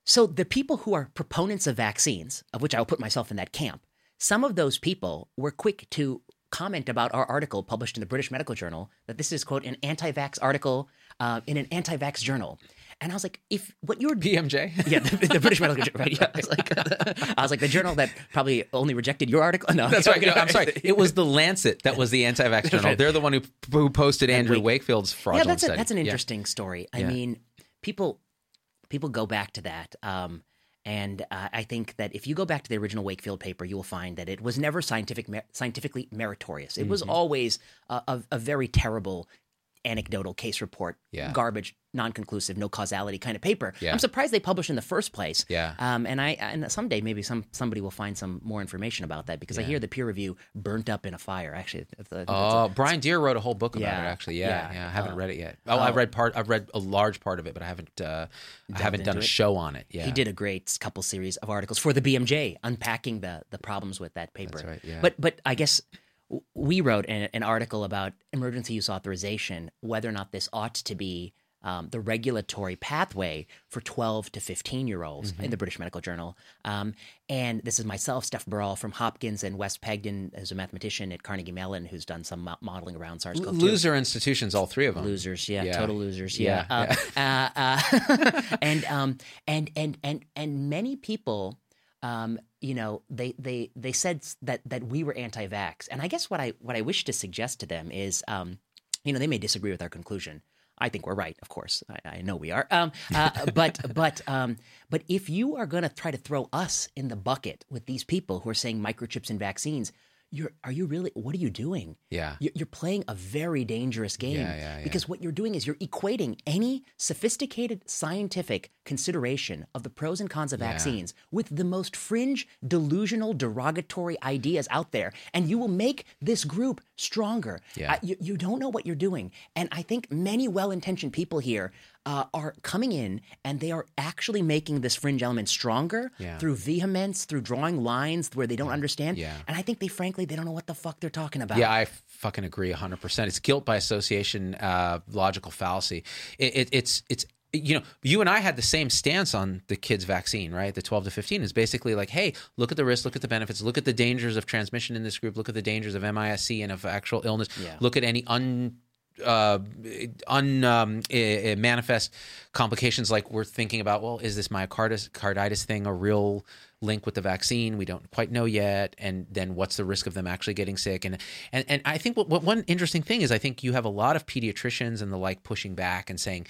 so the people who are proponents of vaccines, of which I will put myself in that camp, some of those people were quick to comment about our article published in the British Medical Journal that this is quote an anti-vax article uh, in an anti-vax journal. And I was like, if what you're BMJ. yeah, the, the British Medical Journal. Right? Yeah, I was like, I was like the journal that probably only rejected your article. No, That's right. No, I'm sorry. It was the Lancet that was the anti-vax journal. They're the one who, who posted Andrew Wake- Wakefield's yeah, that's a, that's an Yeah. interesting story. I Yeah. mean, people people go back to that, um, and uh, I think that if you go back to the original Wakefield paper, you will find that it was never scientific mer- scientifically meritorious. It Mm-hmm. was always a, a, a very terrible anecdotal case report, Yeah. garbage, non-conclusive, no causality kind of paper. Yeah. I'm surprised they published in the first place. Yeah. Um, and I and someday maybe some somebody will find some more information about that because I hear the peer review burnt up in a fire. Actually, a- it's a- Oh, Brian Deer wrote a whole book about Yeah, it. Actually, yeah, yeah. yeah. I haven't Uh, read it yet. Oh, I've read part. I've read a large part of it, but I haven't. Uh, I haven't done a it? show on it. Yeah, He did a great couple series of articles for the BMJ unpacking the the problems with that paper. That's right, yeah. But but I guess we wrote an, an article about emergency use authorization, whether or not this ought to be um, the regulatory pathway for 12 to 15 year olds Mm-hmm. in the British Medical Journal. Um, and this is myself, Steph Baral from Hopkins, and Wes Pegden, who's a mathematician at Carnegie Mellon, who's done some mo- modeling around SARS-CoV-2 Loser institutions, all three of them. losers yeah, Yeah. total losers Yeah, yeah, Uh, uh, uh, and um and and and and many people um you know they they they said that that we were anti-vax and i guess what i what i wish to suggest to them is um you know they may disagree with our conclusion I think we're right, of course. I, I know we are. Um, uh, but but um, but if you are going to try to throw us in the bucket with these people who are saying microchips and vaccines, you're are you really? What are you doing? Yeah. You're, playing a very dangerous game Yeah, yeah, yeah. because what you're doing is you're equating any sophisticated scientific consideration of the pros and cons of vaccines with the most fringe, delusional, derogatory ideas out there, and you will make this group stronger. Yeah. Uh, you, you don't know what you're doing, and I think many well-intentioned people here uh, are coming in and they are actually making this fringe element stronger Yeah. through vehemence, through drawing lines where they don't understand. Yeah. And I think they, frankly, they don't know what the fuck they're talking about. Yeah, I fucking agree 100%. It's guilt by association, uh, logical fallacy. It, it, it's, it's, you know, you and I had the same stance on the kids' vaccine, right? The 12 to 15 is basically like, hey, look at the risks, look at the benefits, look at the dangers of transmission in this group, look at the dangers of MIS-C and of actual illness, Yeah. look at any un uh, un um, eh, eh, manifest complications like we're thinking about. Well, is this myocarditis thing a real link with the vaccine? We don't quite know yet. And then what's the risk of them actually getting sick? And and and I think what, what one interesting thing is I think you have a lot of pediatricians and the like pushing back and saying.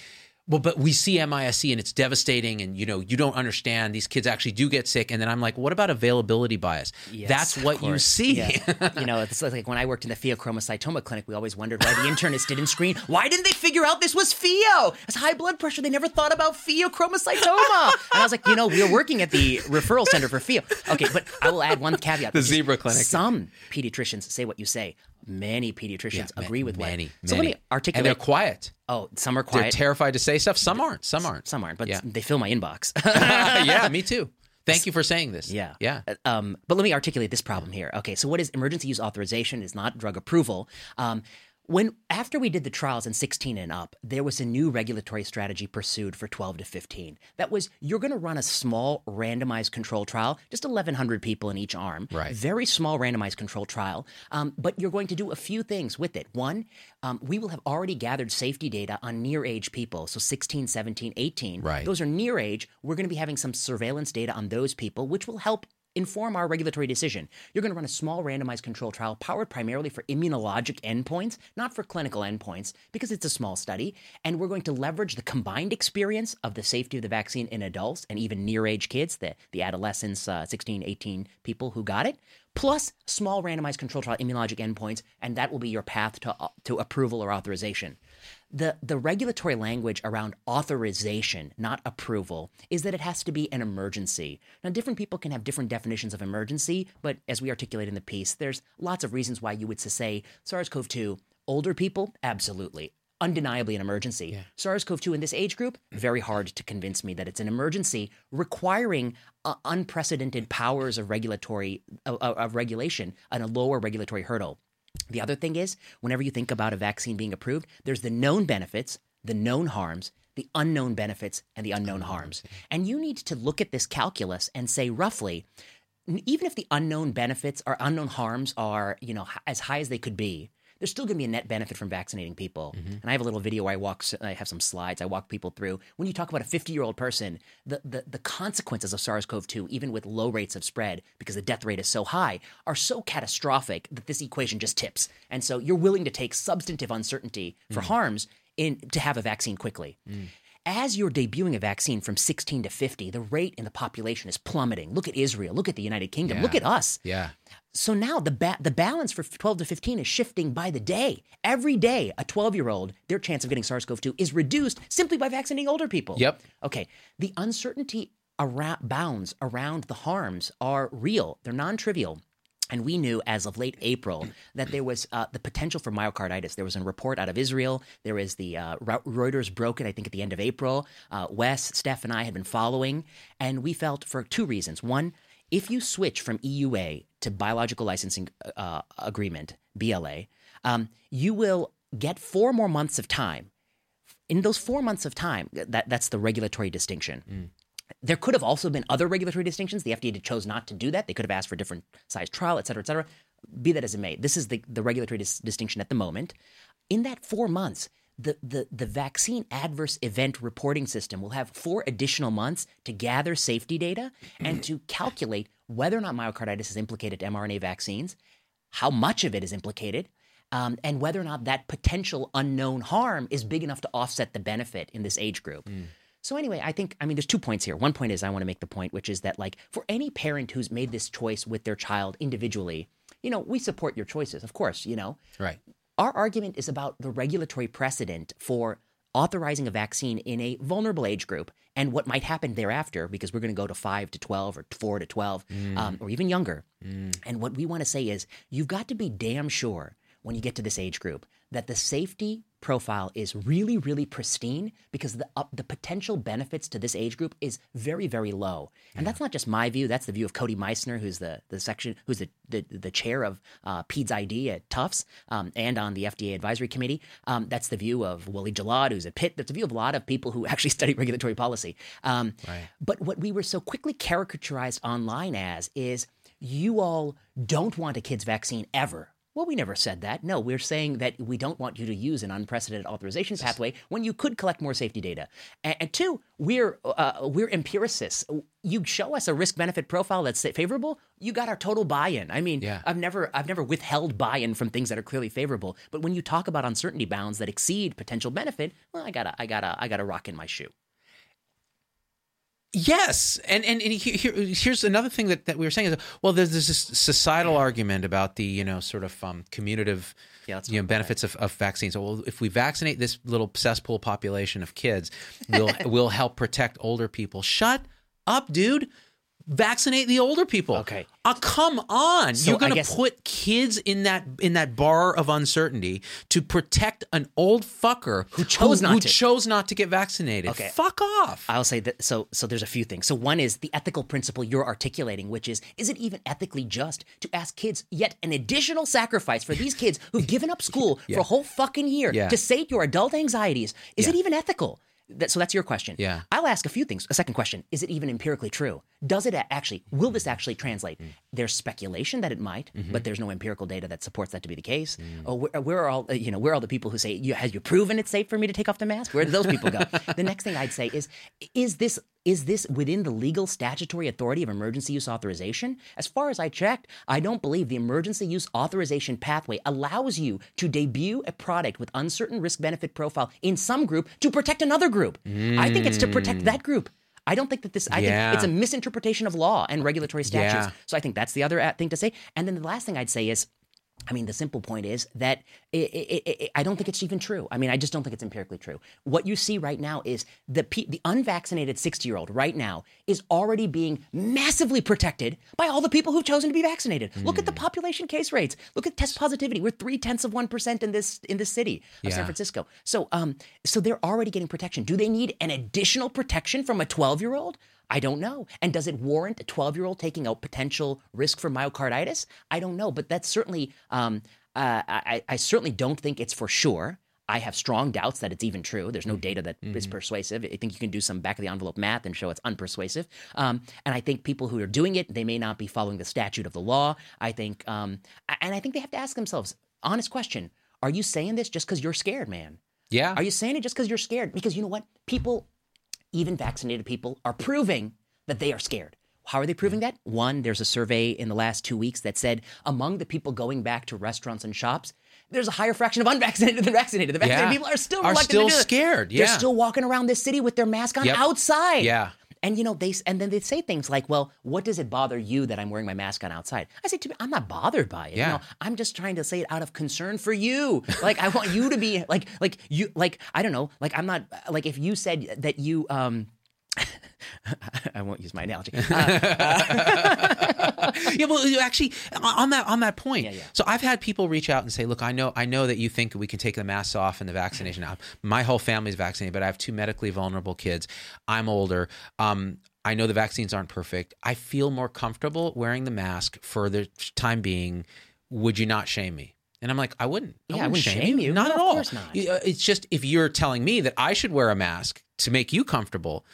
Well, but we see MIS-C and it's devastating, and you know you don't understand. These kids actually do get sick, and then I'm like, what about availability bias? Yes, That's what you see. Yeah. you know, it's like when I worked in the pheochromocytoma clinic, we always wondered why the internist didn't screen. Why didn't they figure out this was pheo? It's high blood pressure. They never thought about pheochromocytoma. And I was like, you know, we're working at the referral center for pheo. Okay, but I will add one caveat. The zebra clinic. Some pediatricians say what you say. Many pediatricians ma- agree with many, what. So many. let me articulate. and they're quiet. oh, some are quiet. They're terrified to say stuff. Some aren't. Some aren't. some aren't, but Yeah. they fill my inbox. yeah, me too. Thank you for saying this. Yeah. Yeah. Uh, Um, but let me articulate this problem here. Okay, so what is emergency use authorization? Is not drug approval. Um, when after we did the trials in 16 and up, there was a new regulatory strategy pursued for 12 to 15. That was you're going to run a small randomized control trial, just 1,100 people in each arm, Right. Very small randomized control trial, um, but you're going to do a few things with it. One, um, we will have already gathered safety data on near age people, so 16, 17, 18. Right. Those are near age. We're going to be having some surveillance data on those people, which will help inform our regulatory decision. You're going to run a small randomized control trial powered primarily for immunologic endpoints, not for clinical endpoints, because it's a small study. And we're going to leverage the combined experience of the safety of the vaccine in adults and even near age kids, the, the adolescents, uh, 16, 18 people who got it, plus small randomized control trial immunologic endpoints, and that will be your path to, uh, to approval or authorization. The, the regulatory language around authorization, not approval, is that it has to be an emergency. Now, different people can have different definitions of emergency, but as we articulate in the piece, there's lots of reasons why you would say SARS CoV 2, older people, absolutely undeniably an emergency. Yeah. SARS CoV 2 in this age group, very hard to convince me that it's an emergency requiring uh, unprecedented powers of regulatory uh, of regulation and a lower regulatory hurdle. The other thing is, whenever you think about a vaccine being approved, there's the known benefits, the known harms, the unknown benefits, and the unknown harms. And you need to look at this calculus and say roughly, even if the unknown benefits or unknown harms are, you know, as high as they could be, there's still going to be a net benefit from vaccinating people. Mm-hmm. And I have a little video where I walk, I have some slides, I walk people through. When you talk about a 50 year old person, the, the, the consequences of SARS CoV 2, even with low rates of spread, because the death rate is so high, are so catastrophic that this equation just tips. And so you're willing to take substantive uncertainty for mm. harms in, to have a vaccine quickly. Mm as you're debuting a vaccine from 16 to 50, the rate in the population is plummeting. Look at Israel. Look at the United Kingdom. Yeah. Look at us. Yeah. So now the ba- the balance for 12 to 15 is shifting by the day. Every day, a 12 year old, their chance of getting SARS CoV 2 is reduced simply by vaccinating older people. Yep. Okay. The uncertainty around bounds around the harms are real, they're non trivial. And we knew as of late April that there was uh, the potential for myocarditis. There was a report out of Israel. There was the uh, Reuters broke it, I think, at the end of April. Uh, Wes, Steph, and I had been following. And we felt for two reasons. One, if you switch from EUA to Biological Licensing uh, Agreement, BLA, um, you will get four more months of time. In those four months of time, that, that's the regulatory distinction. Mm. There could have also been other regulatory distinctions. The FDA chose not to do that. They could have asked for a different size trial, et cetera, et cetera. Be that as it may, this is the, the regulatory dis- distinction at the moment. In that four months, the, the, the vaccine adverse event reporting system will have four additional months to gather safety data and to calculate whether or not myocarditis is implicated to mRNA vaccines, how much of it is implicated, um, and whether or not that potential unknown harm is big enough to offset the benefit in this age group. Mm. So anyway, I think I mean there's two points here. One point is I want to make the point which is that like for any parent who's made this choice with their child individually, you know, we support your choices, of course, you know. Right. Our argument is about the regulatory precedent for authorizing a vaccine in a vulnerable age group and what might happen thereafter because we're going to go to 5 to 12 or 4 to 12 mm. um, or even younger. Mm. And what we want to say is you've got to be damn sure when you get to this age group that the safety profile is really, really pristine because the uh, the potential benefits to this age group is very, very low. And yeah. that's not just my view; that's the view of Cody Meissner, who's the the section, who's the the, the chair of uh, PEDS ID at Tufts um, and on the FDA advisory committee. Um, that's the view of Walid Gellad, who's at Pitt. That's the view of a lot of people who actually study regulatory policy. Um, right. But what we were so quickly caricaturized online as is you all don't want a kid's vaccine ever well, we never said that. No, we're saying that we don't want you to use an unprecedented authorization pathway when you could collect more safety data. And, and two, we're uh, we're empiricists. You show us a risk benefit profile that's favorable, you got our total buy-in. I mean, yeah. I've never I've never withheld buy-in from things that are clearly favorable. But when you talk about uncertainty bounds that exceed potential benefit, well, I gotta I gotta I gotta rock in my shoe. Yes, and and, and here, here's another thing that, that we were saying is well, there's, this societal argument about the you know sort of um, commutative yeah, you know benefits of, of vaccines. So, well, if we vaccinate this little cesspool population of kids, we'll we'll help protect older people. Shut up, dude vaccinate the older people. Okay. Uh, come on. So You're going to put kids in that in that bar of uncertainty to protect an old fucker who chose who, not who to. chose not to get vaccinated. Okay. Fuck off. I'll say that so so there's a few things. So one is the ethical principle you're articulating, which is is it even ethically just to ask kids yet an additional sacrifice for these kids who've given up school yeah. for a whole fucking year yeah. to sate your adult anxieties? Is yeah. it even ethical? That, so that's your question. Yeah. I'll ask a few things. A second question: Is it even empirically true? Does it actually? Will this actually translate? Mm. There's speculation that it might, mm-hmm. but there's no empirical data that supports that to be the case. Mm. Oh, where, where, are all uh, you know? Where are all the people who say, you, "Have you proven it's safe for me to take off the mask?" Where do those people go? the next thing I'd say is: Is this is this within the legal statutory authority of emergency use authorization? As far as I checked, I don't believe the emergency use authorization pathway allows you to debut a product with uncertain risk benefit profile in some group to protect another group. I think it's to protect that group. I don't think that this. I Yeah. think it's a misinterpretation of law and regulatory statutes. Yeah. So I think that's the other uh, thing to say. And then the last thing I'd say is. I mean, the simple point is that i i i I don't think it's even true. I mean, I just don't think it's empirically true. What you see right now is the pe- the unvaccinated 60 year old right now is already being massively protected by all the people who've chosen to be vaccinated. Look at the population case rates. Look at test positivity. We're three tenths of one percent in this in this city of Yeah. San Francisco. So, um, so they're already getting protection. Do they need an additional protection from a 12 year old? I don't know. And does it warrant a 12 year old taking a potential risk for myocarditis? I don't know. But that's certainly, um, uh, I, I certainly don't think it's for sure. I have strong doubts that it's even true. There's no data that is persuasive. I think you can do some back of the envelope math and show it's unpersuasive. Um, and I think people who are doing it, they may not be following the statute of the law. I think, um, and I think they have to ask themselves, honest question: Are you saying this just because you're scared, man? Yeah. Are you saying it just because you're scared? Because you know what? People, even vaccinated people, are proving that they are scared. How are they proving mm. that? One, there's a survey in the last two weeks that said among the people going back to restaurants and shops, there's a higher fraction of unvaccinated than vaccinated. The vaccinated Yeah. people are still Are reluctant still to do it. scared, They're still walking around this city with their mask on Yep. outside. Yeah. And you know they and then they say things like, "Well, what does it bother you that I'm wearing my mask on outside?" I say to me, "I'm not bothered by it. Yeah. You know, I'm just trying to say it out of concern for you. Like I want you to be like like you like I don't know. Like I'm not like if you said that you um I won't use my analogy. Uh, yeah, well, you actually, on that on that point. Yeah, yeah. So I've had people reach out and say, "Look, I know, I know that you think we can take the masks off and the vaccination out. My whole family's vaccinated, but I have two medically vulnerable kids. I'm older. Um, I know the vaccines aren't perfect. I feel more comfortable wearing the mask for the time being. Would you not shame me?" And I'm like, I wouldn't. Yeah, I wouldn't shame you. Not No, at of all. course not. Uh, It's just if you're telling me that I should wear a mask to make you comfortable,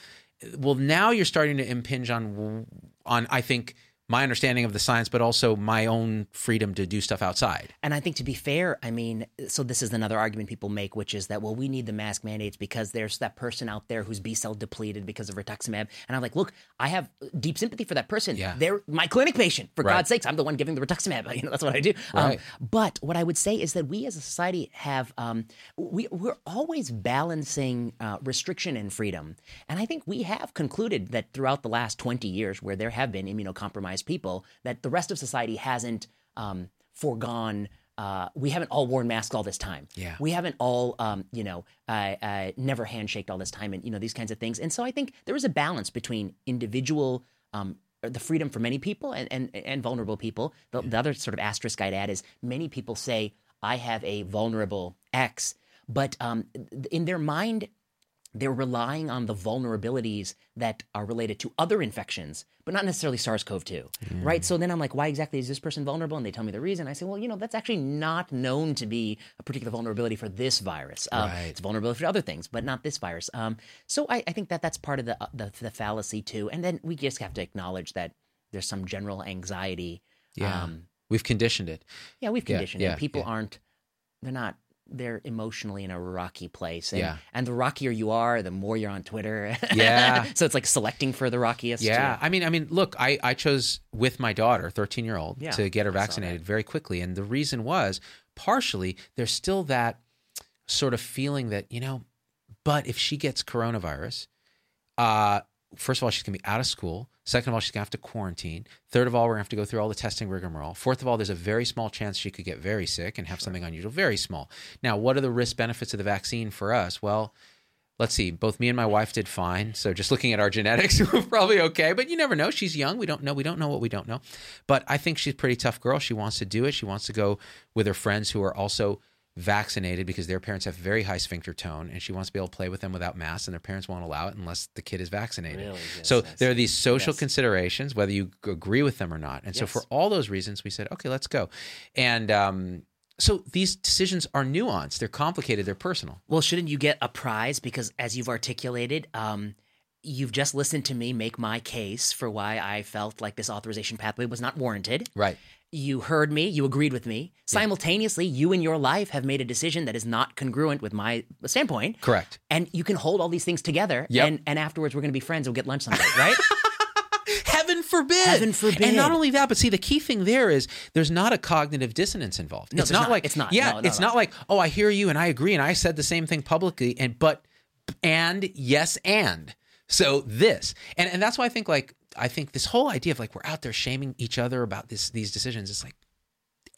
well, now you're starting to impinge on on I think my understanding of the science, but also my own freedom to do stuff outside. And I think to be fair, I mean, so this is another argument people make, which is that well, we need the mask mandates because there's that person out there who's B cell depleted because of rituximab. And I'm like, look, I have deep sympathy for that person. Yeah. They're my clinic patient. For Right. God's sakes, I'm the one giving the rituximab. You know, that's what I do. Right. Um, but what I would say is that we as a society have um, we we're always balancing uh, restriction and freedom. And I think we have concluded that throughout the last 20 years, where there have been immunocompromised people, that the rest of society hasn't um, foregone. Uh, we haven't all worn masks all this time. Yeah. We haven't all, um, you know, uh, uh, never handshaked all this time, and you know these kinds of things. And so I think there is a balance between individual, um, the freedom for many people and and, and vulnerable people. The, the other sort of asterisk I'd add is many people say I have a vulnerable X, but um, in their mind they're relying on the vulnerabilities that are related to other infections, but not necessarily SARS-CoV-2, right? So then I'm like, why exactly is this person vulnerable? And they tell me the reason. I say, well, you know, that's actually not known to be a particular vulnerability for this virus. Um, Right. It's vulnerability for other things, but not this virus. Um, so I, I think that that's part of the, uh, the the fallacy too. And then we just have to acknowledge that there's some general anxiety. Yeah. Um, We've conditioned it. yeah, we've Yeah, conditioned yeah, it. People yeah. aren't. They're not. They're emotionally in a rocky place. And, Yeah. And the rockier you are, the more you're on Twitter. Yeah. so it's like selecting for the rockiest. Yeah, I mean, I mean, look, I, I chose with my daughter, thirteen year old, Yeah, to get her vaccinated very quickly, and the reason was partially there's still that sort of feeling that you know, but if she gets coronavirus, uh, first of all, she's gonna be out of school. Second of all, she's gonna have to quarantine. Third of all, we're gonna have to go through all the testing rigmarole. Fourth of all, there's a very small chance she could get very sick and have something unusual. Very small. Now, what are the risk benefits of the vaccine for us? Well, let's see, both me and my wife did fine. So just looking at our genetics, we're probably okay. But you never know. She's young. We don't know. We don't know what we don't know. But I think she's a pretty tough girl. She wants to do it. She wants to go with her friends who are also vaccinated because their parents have very high sphincter tone and she wants to be able to play with them without masks and their parents won't allow it unless the kid is vaccinated. Really? Yes, so yes. there are these social Yes. considerations whether you agree with them or not. And so for all those reasons we said okay, let's go. And um so these decisions are nuanced, they're complicated, they're personal. Well, shouldn't you get a prize because, as you've articulated, um, you've just listened to me make my case for why I felt like this authorization pathway was not warranted. Right. You heard me. You agreed with me. Simultaneously, you in your life have made a decision that is not congruent with my standpoint. Correct. And you can hold all these things together. Yep. And, and afterwards, we're going to be friends. We'll get lunch someday, right? Heaven forbid. Heaven forbid. And not only that, but see, the key thing there is there's not a cognitive dissonance involved. No, it's not, not. like It's not. Yeah, No, no, it's no. not like oh, I hear you and I agree and I said the same thing publicly and but and yes and so this and and that's why I think like I think this whole idea of like we're out there shaming each other about this these decisions. It's like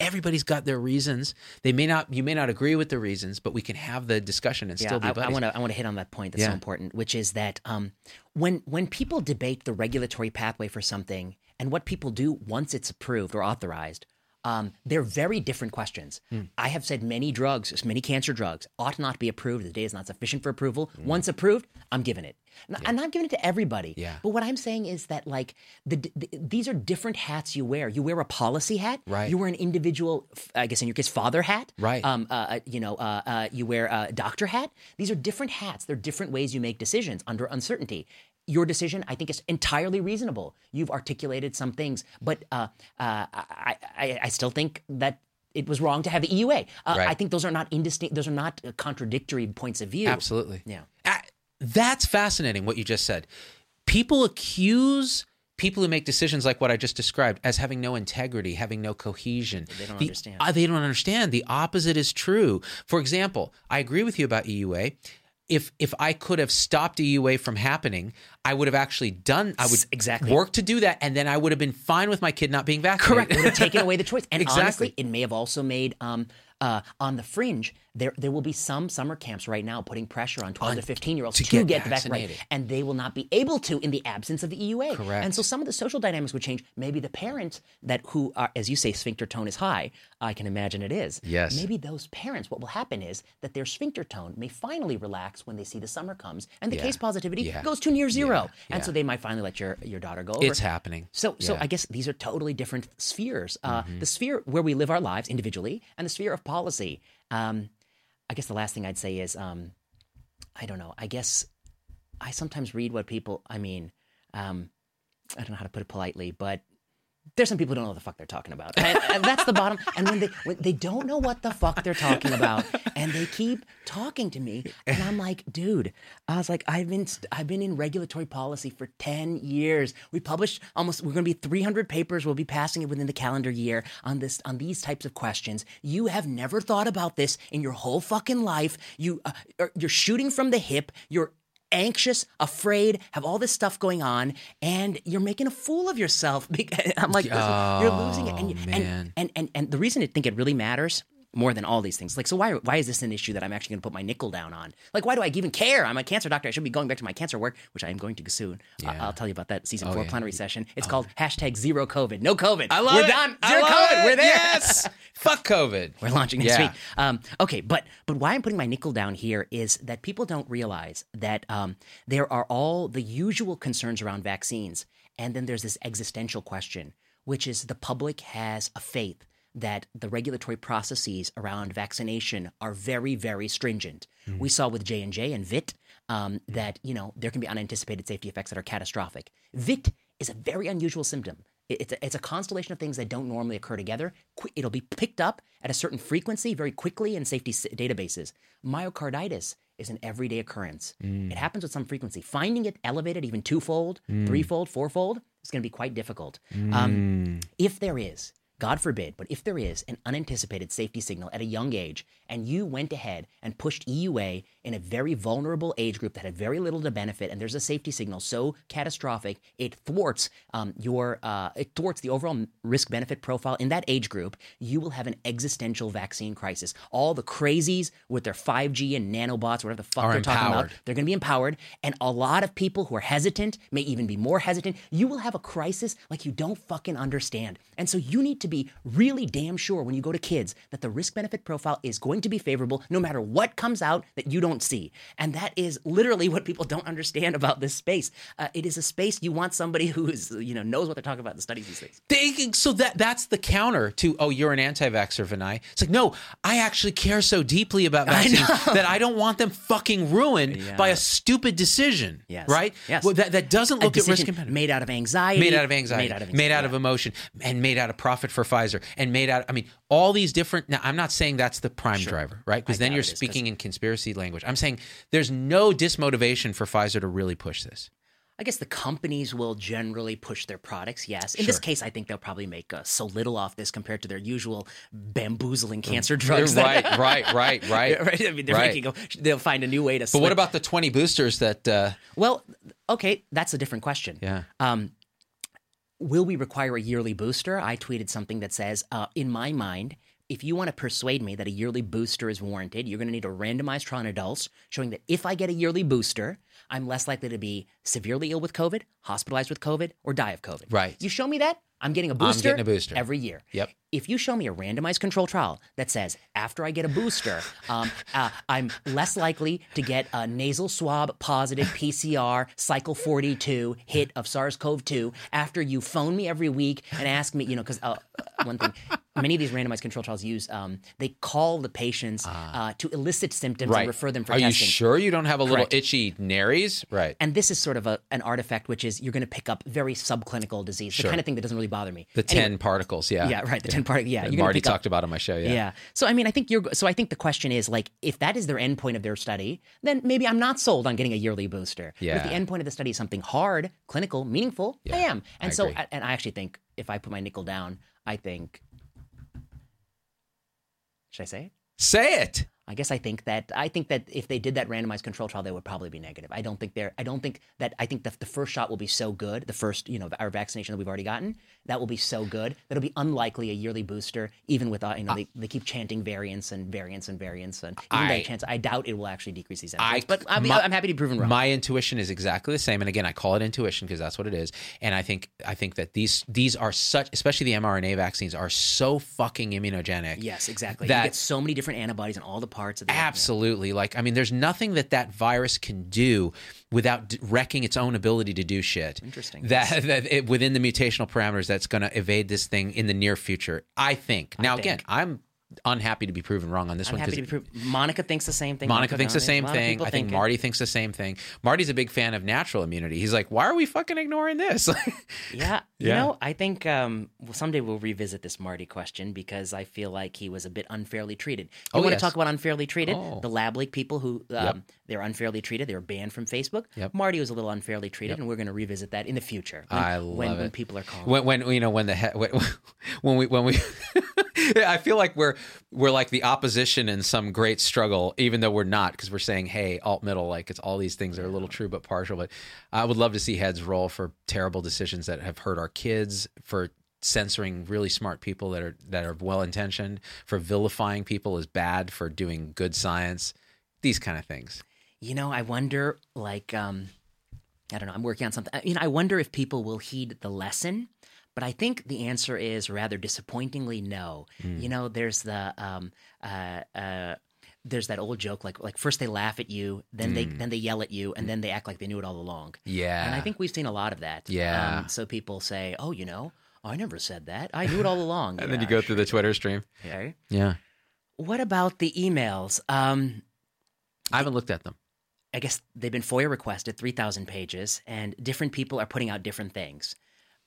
everybody's got their reasons. They may not you may not agree with the reasons, but we can have the discussion and still be I, want to I want to hit on that point that's so important, which is that um, when when people debate the regulatory pathway for something and what people do once it's approved or authorized, um, they're very different questions. Hmm. I have said many drugs, many cancer drugs, ought not be approved. The data is not sufficient for approval. Hmm. Once approved, I'm giving it. I'm not giving it to everybody. Yeah. But what I'm saying is that like the, the these are different hats you wear. You wear a policy hat. Right. You wear an individual, I guess in your case, father hat. Right. Um, uh, uh, you know, uh, uh, you wear a doctor hat. These are different hats. They're different ways you make decisions under uncertainty. Your decision, I think, is entirely reasonable. You've articulated some things, but uh, uh, I, I, I still think that it was wrong to have the EUA. Uh, Right. I think those are not indistinct. Those are not contradictory points of view. Absolutely. Yeah. Ah, That's fascinating what you just said. People accuse people who make decisions like what I just described as having no integrity, having no cohesion. They don't The- understand. uh, they don't understand. The opposite is true. For example, I agree with you about EUA. If if I could have stopped EUA from happening, I would have actually done. I would exactly. work to do that, and then I would have been fine with my kid not being vaccinated. Correct. Would have taken away the choice. And Exactly. honestly, it may have also made um, uh, on the fringe there there will be some summer camps right now putting pressure on 12 to 15 year olds to to, get get, vaccine right, vaccinated. and they will not be able to in the absence of the EUA. Correct. And so some of the social dynamics would change. Maybe the parents that who are, as you say, sphincter tone is high. I can imagine it is. Yes. Maybe those parents, what will happen is that their sphincter tone may finally relax when they see the summer comes and the Yeah. case positivity Yeah. goes to near zero. Yeah. And so they might finally let your your daughter go over. It's happening. So, so I guess these are totally different spheres. Uh, Mm-hmm. The sphere where we live our lives individually, and the sphere of policy. Um, I guess the last thing I'd say is, um, I don't know. I guess I sometimes read what people. I mean, um, I don't know how to put it politely, but there's some people who don't know what the fuck they're talking about, and, and that's the bottom. And when they when they don't know what the fuck they're talking about, and they keep talking to me, and I'm like, dude, I was like, I've been I've been in regulatory policy for ten years. We published almost we're going to be 300 papers. We'll be passing it within the calendar year on this on these types of questions. You have never thought about this in your whole fucking life. You uh, you're shooting from the hip. You're anxious, afraid, have all this stuff going on, and you're making a fool of yourself. Because I'm like, listen, you're losing it. And, Oh, and, and and and the reason I think it really matters more than all these things, like, so why why is this an issue that I'm actually going to put my nickel down on? Like, why do I even care? I'm a cancer doctor. I should be going back to my cancer work, which I am going to soon. I- Yeah. I'll tell you about that season Oh, four yeah. plenary session. It's called hashtag zero COVID. No COVID. I love We're it. done. Zero COVID. it. We're there. Yes. Fuck COVID. We're launching next Yeah. week. Um, okay, but but why I'm putting my nickel down here is that people don't realize that um, there are all the usual concerns around vaccines, and then there's this existential question, which is the public has a faith that the regulatory processes around vaccination are very very stringent. We mm-hmm. saw with J and J and VIT um, mm-hmm. that you know there can be unanticipated safety effects that are catastrophic. VIT is a very unusual symptom. It's a, it's a constellation of things that don't normally occur together. It'll be picked up at a certain frequency very quickly in safety databases. Myocarditis is an everyday occurrence. Mm. It happens with some frequency. Finding it elevated even twofold, mm. threefold, fourfold is going to be quite difficult. Um, mm. if there is, God forbid, but if there is an unanticipated safety signal at a young age, and you went ahead and pushed EUA in a very vulnerable age group that had very little to benefit, and there's a safety signal so catastrophic it thwarts um, your uh, it thwarts the overall risk benefit profile in that age group, you will have an existential vaccine crisis. All the crazies with their 5G and nanobots, whatever the fuck they're talking about, they're going to be empowered, and a lot of people who are hesitant may even be more hesitant. You will have a crisis like you don't fucking understand. And so you need to be really damn sure when you go to kids that the risk benefit profile is going to be favorable no matter what comes out that you don't see. And that is literally what people don't understand about this space. Uh, it is a space you want somebody who is, you know, knows what they're talking about and studies these things. They, so that that's the counter to oh you're an anti-vaxxer Vinay. It's like no, I actually care so deeply about vaccines that I don't want them fucking ruined Yeah. by a stupid decision. Yes. Right? Yes. Well, that that doesn't look at risk and made out of anxiety. Made out of anxiety, Made out of, made out of emotion, and made out of profit for Pfizer and made out. I mean, all these different. Now, I'm not saying that's the prime driver, right? Because then you're it is, 'cause- speaking in conspiracy language. I'm saying there's no dismotivation for Pfizer to really push this. I guess the companies will generally push their products. Yes. In this case, I think they'll probably make uh, so little off this compared to their usual bamboozling cancer drugs. that- right, right, right, right. right. I mean, they're Right. making. They'll find a new way to. But what about the 20 boosters that? Uh, Well, okay, that's a different question. yeah. Um, will we require a yearly booster? I tweeted something that says, uh, in my mind, if you want to persuade me that a yearly booster is warranted, you're going to need a randomized trial adults showing that if I get a yearly booster, I'm less likely to be severely ill with COVID, hospitalized with COVID, or die of COVID. Right. You show me that, I'm getting a booster. getting a booster. every year. Yep. If you show me a randomized control trial that says after I get a booster, um, uh, I'm less likely to get a nasal swab positive PCR cycle 42 hit of SARS-CoV-2 after you phone me every week and ask me, you know, because uh, one thing, many of these randomized control trials use, um, they call the patients uh, to elicit symptoms Right. and refer them for Are testing. you sure you don't have a little itchy nares? Right. And this is sort of a, an artifact, which is you're going to pick up very subclinical disease, the kind of thing that doesn't really bother me. the Anyway, 10 particles. Yeah. yeah, right. The part. Yeah, you're Marty pick up- talked about on my show. Yeah. Yeah. So I mean, I think you're. So I think the question is like, if that is their endpoint of their study, then maybe I'm not sold on getting a yearly booster. But if the Yeah. endpoint of the study is something hard, clinical, meaningful, I am. And I so, and I actually think if I put my nickel down, I think. Should I say it? Say it. I guess I think that I think that if they did that randomized control trial, they would probably be negative. I don't think they're. I don't think that. I think that the first shot will be so good. The first, you know, our vaccination that we've already gotten, that will be so good that it'll be unlikely a yearly booster. Even with, uh, you know, they, they keep chanting variants and variants and variants, and even I- that chance, I doubt it will actually decrease these I- But I mean, my- I'm happy to be proven wrong. My intuition is exactly the same, and again, I call it intuition because that's what it is. And I think I think that these these are such, especially the mRNA vaccines, are so fucking immunogenic. yes, exactly. That- you get so many different antibodies in all the parts of the Absolutely. Like, I mean, there's nothing that that virus can do without d- wrecking its own ability to do shit. Interesting. That, that it, within the mutational parameters, that's going to evade this thing in the near future. I think. Now, again, think. I'm unhappy to be proven wrong on this I'm one happy to be proven. Monica thinks the same thing. Monica thinks the same a lot of thing. I think. Marty thinks the same thing. Marty's a big fan of natural immunity. He's like, why are we fucking ignoring this? Yeah, you know, I think um, well, someday we'll revisit this Marty question because I feel like he was a bit unfairly treated. You Oh, want yes. to talk about unfairly treated? Oh. The lab leak people who um, they were unfairly treated, they were banned from Facebook. Yep. Marty was a little unfairly treated, and we're going to revisit that in the future. When, I love when, it. when people are calling. when, when you know when the he- when, when we when we I feel like we're we're like the opposition in some great struggle, even though we're not, because we're saying, "Hey, alt middle, like it's all these things are a little true but partial." But I would love to see heads roll for terrible decisions that have hurt our kids, for censoring really smart people that are that are well intentioned, for vilifying people as bad for doing good science, these kind of things. You know, I wonder, like, um, I don't know, I'm working on something. You know, I wonder if people will heed the lesson. But I think the answer is rather disappointingly no. Hmm. You know, there's the um, uh, uh, there's that old joke like like first they laugh at you, then they then they yell at you, and then they act like they knew it all along. Hmm. Yeah, And I think we've seen a lot of that. Yeah. Um, so people say, "Oh, you know, I never said that. I knew it all along." and then you go through the Twitter stream. sure. Okay. Yeah, What about the emails? Um, I haven't looked at them. I guess they've been FOIA requested, 3,000 pages, and different people are putting out different things.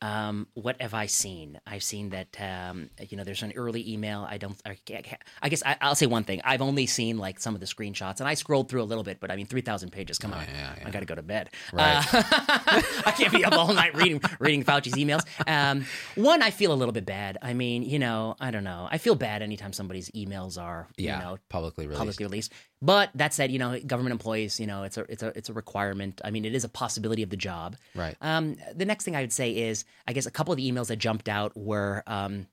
Um, what have I seen? I've seen that um, you know there's an early email. I don't. I, can't, I guess I, I'll say one thing. I've only seen like some of the screenshots, and I scrolled through a little bit. But I mean, three thousand pages. Come on, yeah, yeah. I got to go to bed. Right. Uh, I can't be up all night reading reading Fauci's emails. Um, one, I feel a little bit bad. I mean, you know, I don't know. I feel bad anytime somebody's emails are Yeah, you know publicly released. publicly released. But that said, you know, government employees, you know, it's a it's a it's a requirement. I mean, it is a possibility of the job. Right. Um, the next thing I would say is, I guess a couple of the emails that jumped out were. Um,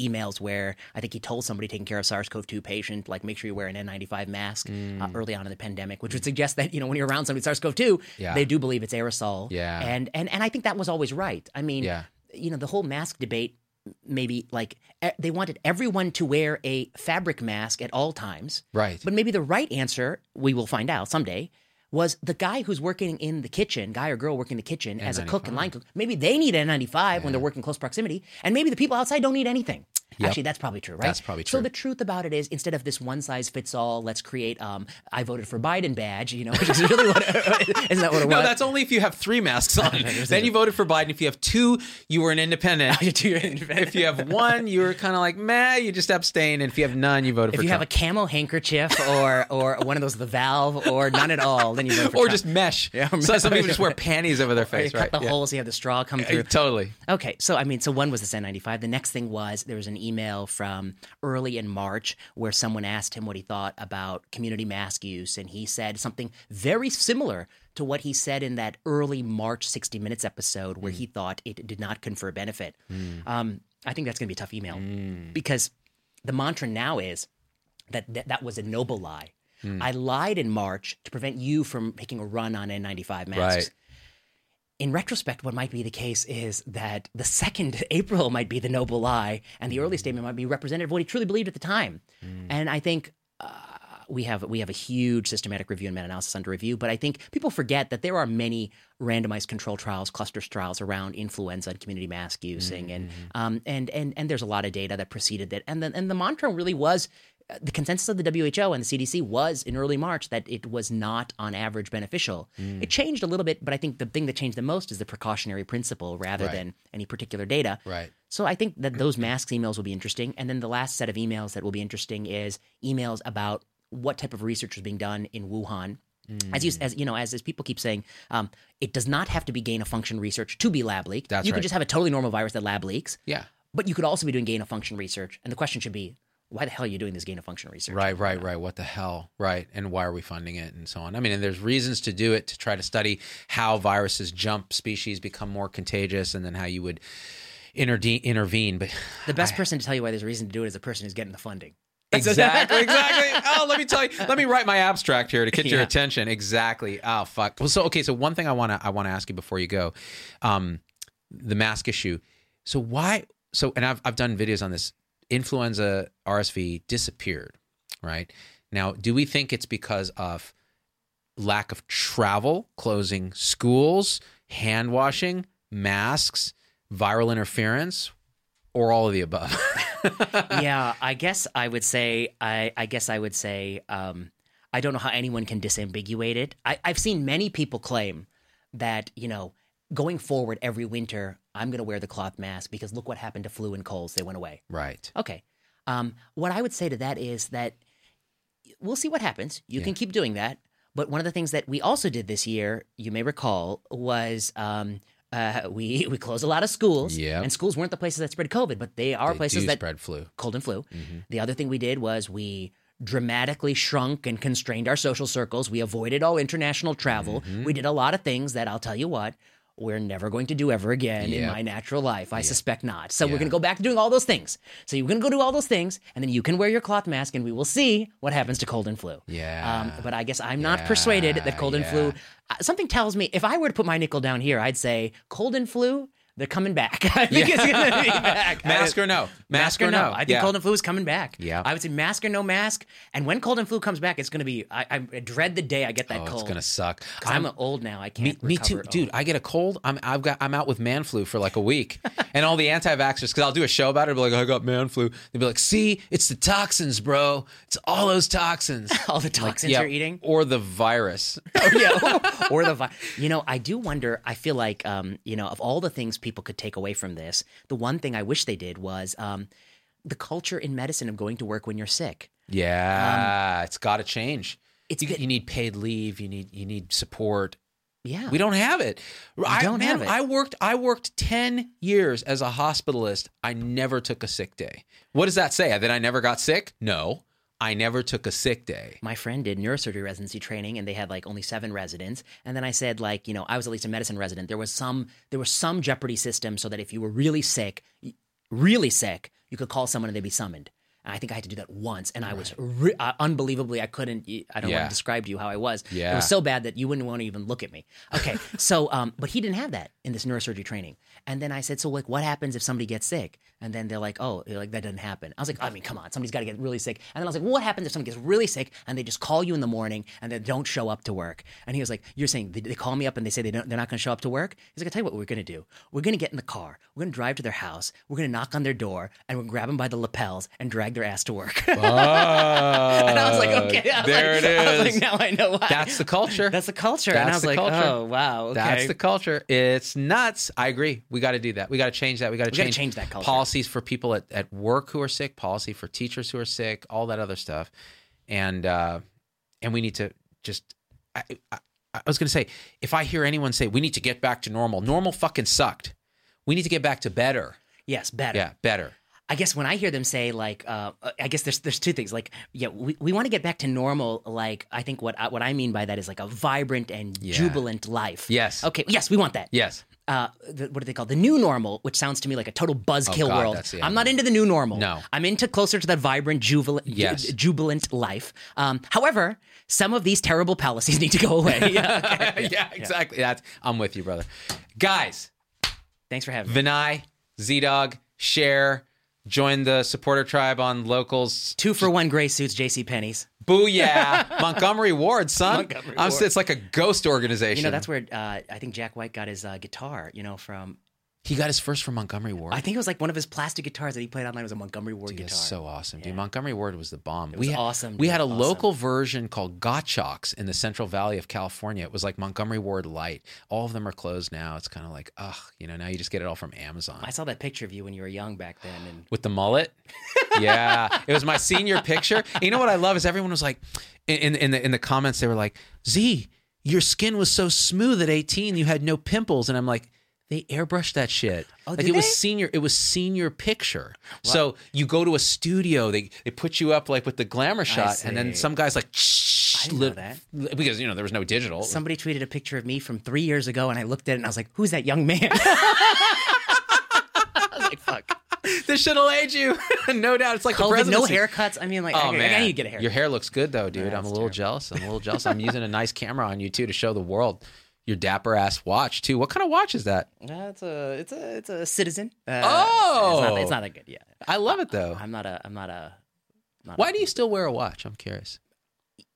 Emails where I think he told somebody taking care of SARS-CoV-2 patient, like make sure you wear an N95 mask uh, early on in the pandemic, which would suggest that you know when you're around somebody with SARS-CoV-2, Yeah. they do believe it's aerosol. Yeah. and and and I think that was always right. I mean, Yeah. you know, the whole mask debate maybe like they wanted everyone to wear a fabric mask at all times. Right. But maybe the right answer, we will find out someday, was the guy who's working in the kitchen, guy or girl working in the kitchen as a cook and line cook. Maybe they need an N95 when they're working close proximity, and maybe the people outside don't need anything. Yep. Actually, that's probably true, right? That's probably true. So the truth about it is, instead of this one size fits all, let's create um, "I voted for Biden" badge. You know, which is really what isn't that what it No, was? that's only if you have three masks on. then you voted for Biden. If you have two, you were an independent. if you have one, you were kind of like meh. You just abstain, and if you have none, you voted if for If you Trump. have a camo handkerchief or or one of those the valve or none at all, then you vote for or Trump. just mesh. Yeah, so, some people just wear panties over their face, right? cut the Yeah. holes, you have the straw come through. Totally. Okay, so I mean, so one was the N95. The next thing was there was an email from early in March where someone asked him what he thought about community mask use, and he said something very similar to what he said in that early March 60 Minutes episode where hmm. he thought it did not confer benefit. Hmm. Um, I think that's going to be a tough email hmm. because the mantra now is that that, that was a noble lie. I lied in March to prevent you from making a run on N95 masks Right. In retrospect, what might be the case is that the second April might be the noble lie, and the early statement might be representative of what he truly believed at the time. And I think uh, we have we have a huge systematic review and meta-analysis under review, but I think people forget that there are many randomized control trials, cluster trials around influenza and community mask using, and um, and and and there's a lot of data that preceded that, and then and the mantra really was the consensus of the WHO and the CDC was in early March that it was not on average beneficial. It changed a little bit, but I think the thing that changed the most is the precautionary principle rather Right. than any particular data. Right. So I think that those masks emails will be interesting. And then the last set of emails that will be interesting is emails about what type of research was being done in Wuhan. As you, as you know, as, as people keep saying, um, it does not have to be gain of function research to be lab leak. That's you right. could just have a totally normal virus that lab leaks. Yeah. But you could also be doing gain of function research. And the question should be, why the hell are you doing this gain of function research? Right, right, right. What the hell? Right. And why are we funding it and so on? I mean, and there's reasons to do it to try to study how viruses jump species, become more contagious, and then how you would interde- intervene. But The best person to tell you why there's a reason to do it is the person who's getting the funding. exactly, exactly. Oh, let me tell you. Let me write my abstract here to get your Yeah. attention. Exactly. Oh, fuck. Well, so okay. So one thing I want to I want to ask you before you go, um, the mask issue. So why? So and I've I've done videos on this. Influenza RSV disappeared. Right now, do we think it's because of lack of travel, closing schools, hand washing, masks, viral interference, or all of the above? yeah, I guess I would say I, I guess I would say um, I don't know how anyone can disambiguate it. I, I've seen many people claim that you know going forward every winter I'm going to wear the cloth mask because look what happened to flu and colds; they went away. right. Okay, um, what I would say to that is that we'll see what happens. You can keep doing that, but one of the things that we also did this year, you may recall, was. Um, uh, we we closed a lot of schools, Yep. and schools weren't the places that spread COVID, but they are They places that spread flu. cold and flu. Mm-hmm. The other thing we did was we dramatically shrunk and constrained our social circles. We avoided all international travel. Mm-hmm. We did a lot of things that I'll tell you what, we're never going to do ever again in my natural life. I suspect not. So Yeah. we're going to go back to doing all those things. So you're going to go do all those things, and then you can wear your cloth mask, and we will see what happens to cold and flu. Yeah. Um, but I guess I'm not persuaded that cold and flu. Uh, something tells me if I were to put my nickel down here, I'd say cold and flu. They're coming back. I think it's going to be back. Mask or no? Mask, or no. I think Yeah. cold and flu is coming back. Yeah. I would say mask or no mask. And when cold and flu comes back, it's going to be. I, I dread the day I get that Oh, cold. it's gonna suck. 'Cause I'm, old now. I can't. me recover too, all. dude. I get a cold. I'm I've got I'm out with man flu for like a week, and all the anti-vaxxers because I'll do a show about it. Be like, I got man flu. They'll be like, See, it's the toxins, bro. It's all those toxins. All the Like, toxins yeah, you're eating. or the virus. Oh, yeah, or the vi- you know, I do wonder. I feel like um, you know, of all the things people could take away from this, the one thing I wish they did was um, the culture in medicine of going to work when you're sick. Yeah, it's got to change. It's you, been- you need paid leave. You need you need support. Yeah, We don't have it. I don't man, have it. I worked I worked 10 years as a hospitalist. I never took a sick day. What does that say? That I never got sick? No. I never took a sick day. my friend did neurosurgery residency training and they had like only seven residents and then i said like you know i was at least a medicine resident there was some there was some jeopardy system so that if you were really sick really sick you could call someone and they'd be summoned And I think I had to do that once, and I was re- uh, unbelievably. I couldn't. I don't Yeah. want to describe to you how I was. Yeah. it was so bad that you wouldn't want to even look at me. Okay, so um, but he didn't have that in this neurosurgery training. And then I said, so like, what happens if somebody gets sick? And then they're like, oh, they're like that doesn't happen. I was like, I mean, come on, somebody's got to get really sick. And then I was like, well, what happens if somebody gets really sick and they just call you in the morning and they don't show up to work? And he was like, you're saying they, they call me up and they say they don't, they're not going to show up to work? He's like, I tell you what, we're going to do. We're going to get in the car. We're going to drive to their house. We're going to knock on their door and we're going to grab them by the lapels and drag their ass to work. and I was like, okay. I was there like, it I was like, now I know why. That's the culture. That's the culture. and I That's was the like, culture. oh, wow. Okay. That's the culture. It's nuts. I agree. We got to do that. We got to change that. We got to change, change that culture. Policies for people at, at work who are sick, policy for teachers who are sick, all that other stuff. And uh, and we need to just. I, I, I was going to say, if I hear anyone say we need to get back to normal, normal fucking sucked. We need to get back to better. yes, better. Yeah, better. I guess when I hear them say like, uh, I guess there's there's two things. Like, yeah, we, we want to get back to normal. Like, I think what I, what I mean by that is like a vibrant and Yeah. jubilant life. Yes. Okay. Yes, we want that. Yes. Uh, the, what do they call the new normal? Which sounds to me like a total buzzkill Oh, God, world. I'm not into the new normal. No. I'm into closer to that vibrant, jubilant, Yes. ju- jubilant life. Um, however, some of these terrible policies need to go away. yeah. okay. yeah, exactly. That's I'm with you, brother. Guys, Thanks for having me. Vinay, Z Dog, share, join the supporter tribe on locals. Two for one gray suits, J.C. Penney's. Booyah. Montgomery Ward, son. Montgomery I'm, Ward. It's like a ghost organization. You know, that's where uh, I think Jack White got his uh, guitar. You know, from he got his first from Montgomery Ward. I think it was like one of his plastic guitars that he played online was a Montgomery Ward Dude, guitar. that's so awesome, dude. Montgomery Ward was the bomb. was we had, awesome, We had a awesome. local version called Gottschalks in the Central Valley of California. It was like Montgomery Ward Light. All of them are closed now. It's kind of like, ugh, you know, now you just get it all from Amazon. I saw that picture of you when you were young back then, and with the mullet. yeah, it was my senior picture. And you know what I love is everyone was like, in in the in the comments they were like, Z, your skin was so smooth at 18, you had no pimples, and I'm like. They airbrushed that shit. Oh, like it was they? senior. It was senior picture. So you go to a studio. They they put you up like with the glamour shot, and then some guys like. I that. because you know there was no digital. somebody tweeted a picture of me from three years ago, and I looked at it and I was like, "Who's that young man?" I was like, "Fuck." this shit'll age you, no doubt. It's like the COVID, no haircuts. I mean, like, Oh I, I man, need to get a haircut. Your hair looks good though, dude. I'm a little terrible. jealous. I'm a little jealous. I'm using a nice camera on you too to show the world your dapper ass watch too. What kind of watch is that? Uh, it's a, it's a, it's a citizen. Uh, Oh! it's not, it's not that good. Yeah, I love it though. I'm not a, I'm not a. Not Why do you still wear a watch? I'm curious.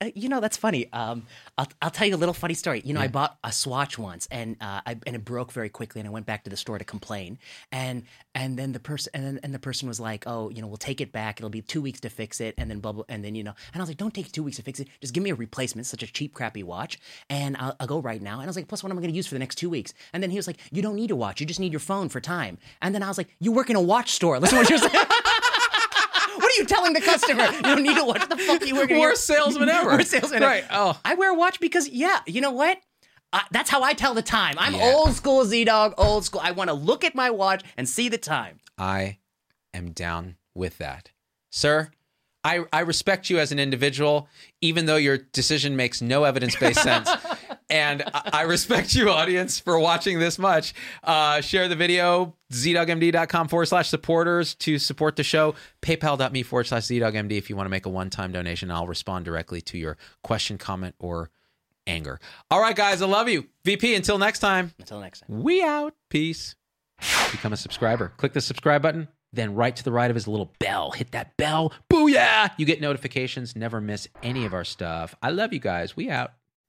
Uh, you know that's funny. Um, I'll I'll tell you a little funny story. You know, I bought a Swatch once, and uh, I, and it broke very quickly, and I went back to the store to complain, and and then the person and then and the person was like, oh, you know, we'll take it back. It'll be two weeks to fix it, and then blah blah, and then you know, and I was like, don't take two weeks to fix it. Just give me a replacement. It's such a cheap, crappy watch, and I'll, I'll go right now. And I was like, plus, what am I going to use for the next two weeks? And then he was like, you don't need a watch. You just need your phone for time. And then I was like, you work in a watch store. Listen to what you're saying. You telling the customer? You don't need to watch. The fuck you working? Worst salesman ever. Worst salesman ever. Right. Oh. I wear a watch because, yeah, you know what? Uh, that's how I tell the time. I'm Yeah. old school Z Dog, old school. I want to look at my watch and see the time. I am down with that, sir. I I respect you as an individual, even though your decision makes no evidence based sense. And I respect you, audience, for watching this much. Uh, share the video, zdoggmd.com forward slash supporters to support the show. PayPal.me forward slash zdoggmd if you want to make a one time donation. I'll respond directly to your question, comment, or anger. All right, guys, I love you. VP, until next time, Until next time. we out. Peace. Become a subscriber. Click the subscribe button. Then right to the right of his little bell. Hit that bell. Booyah! You get notifications. Never miss any of our stuff. I love you guys. We out.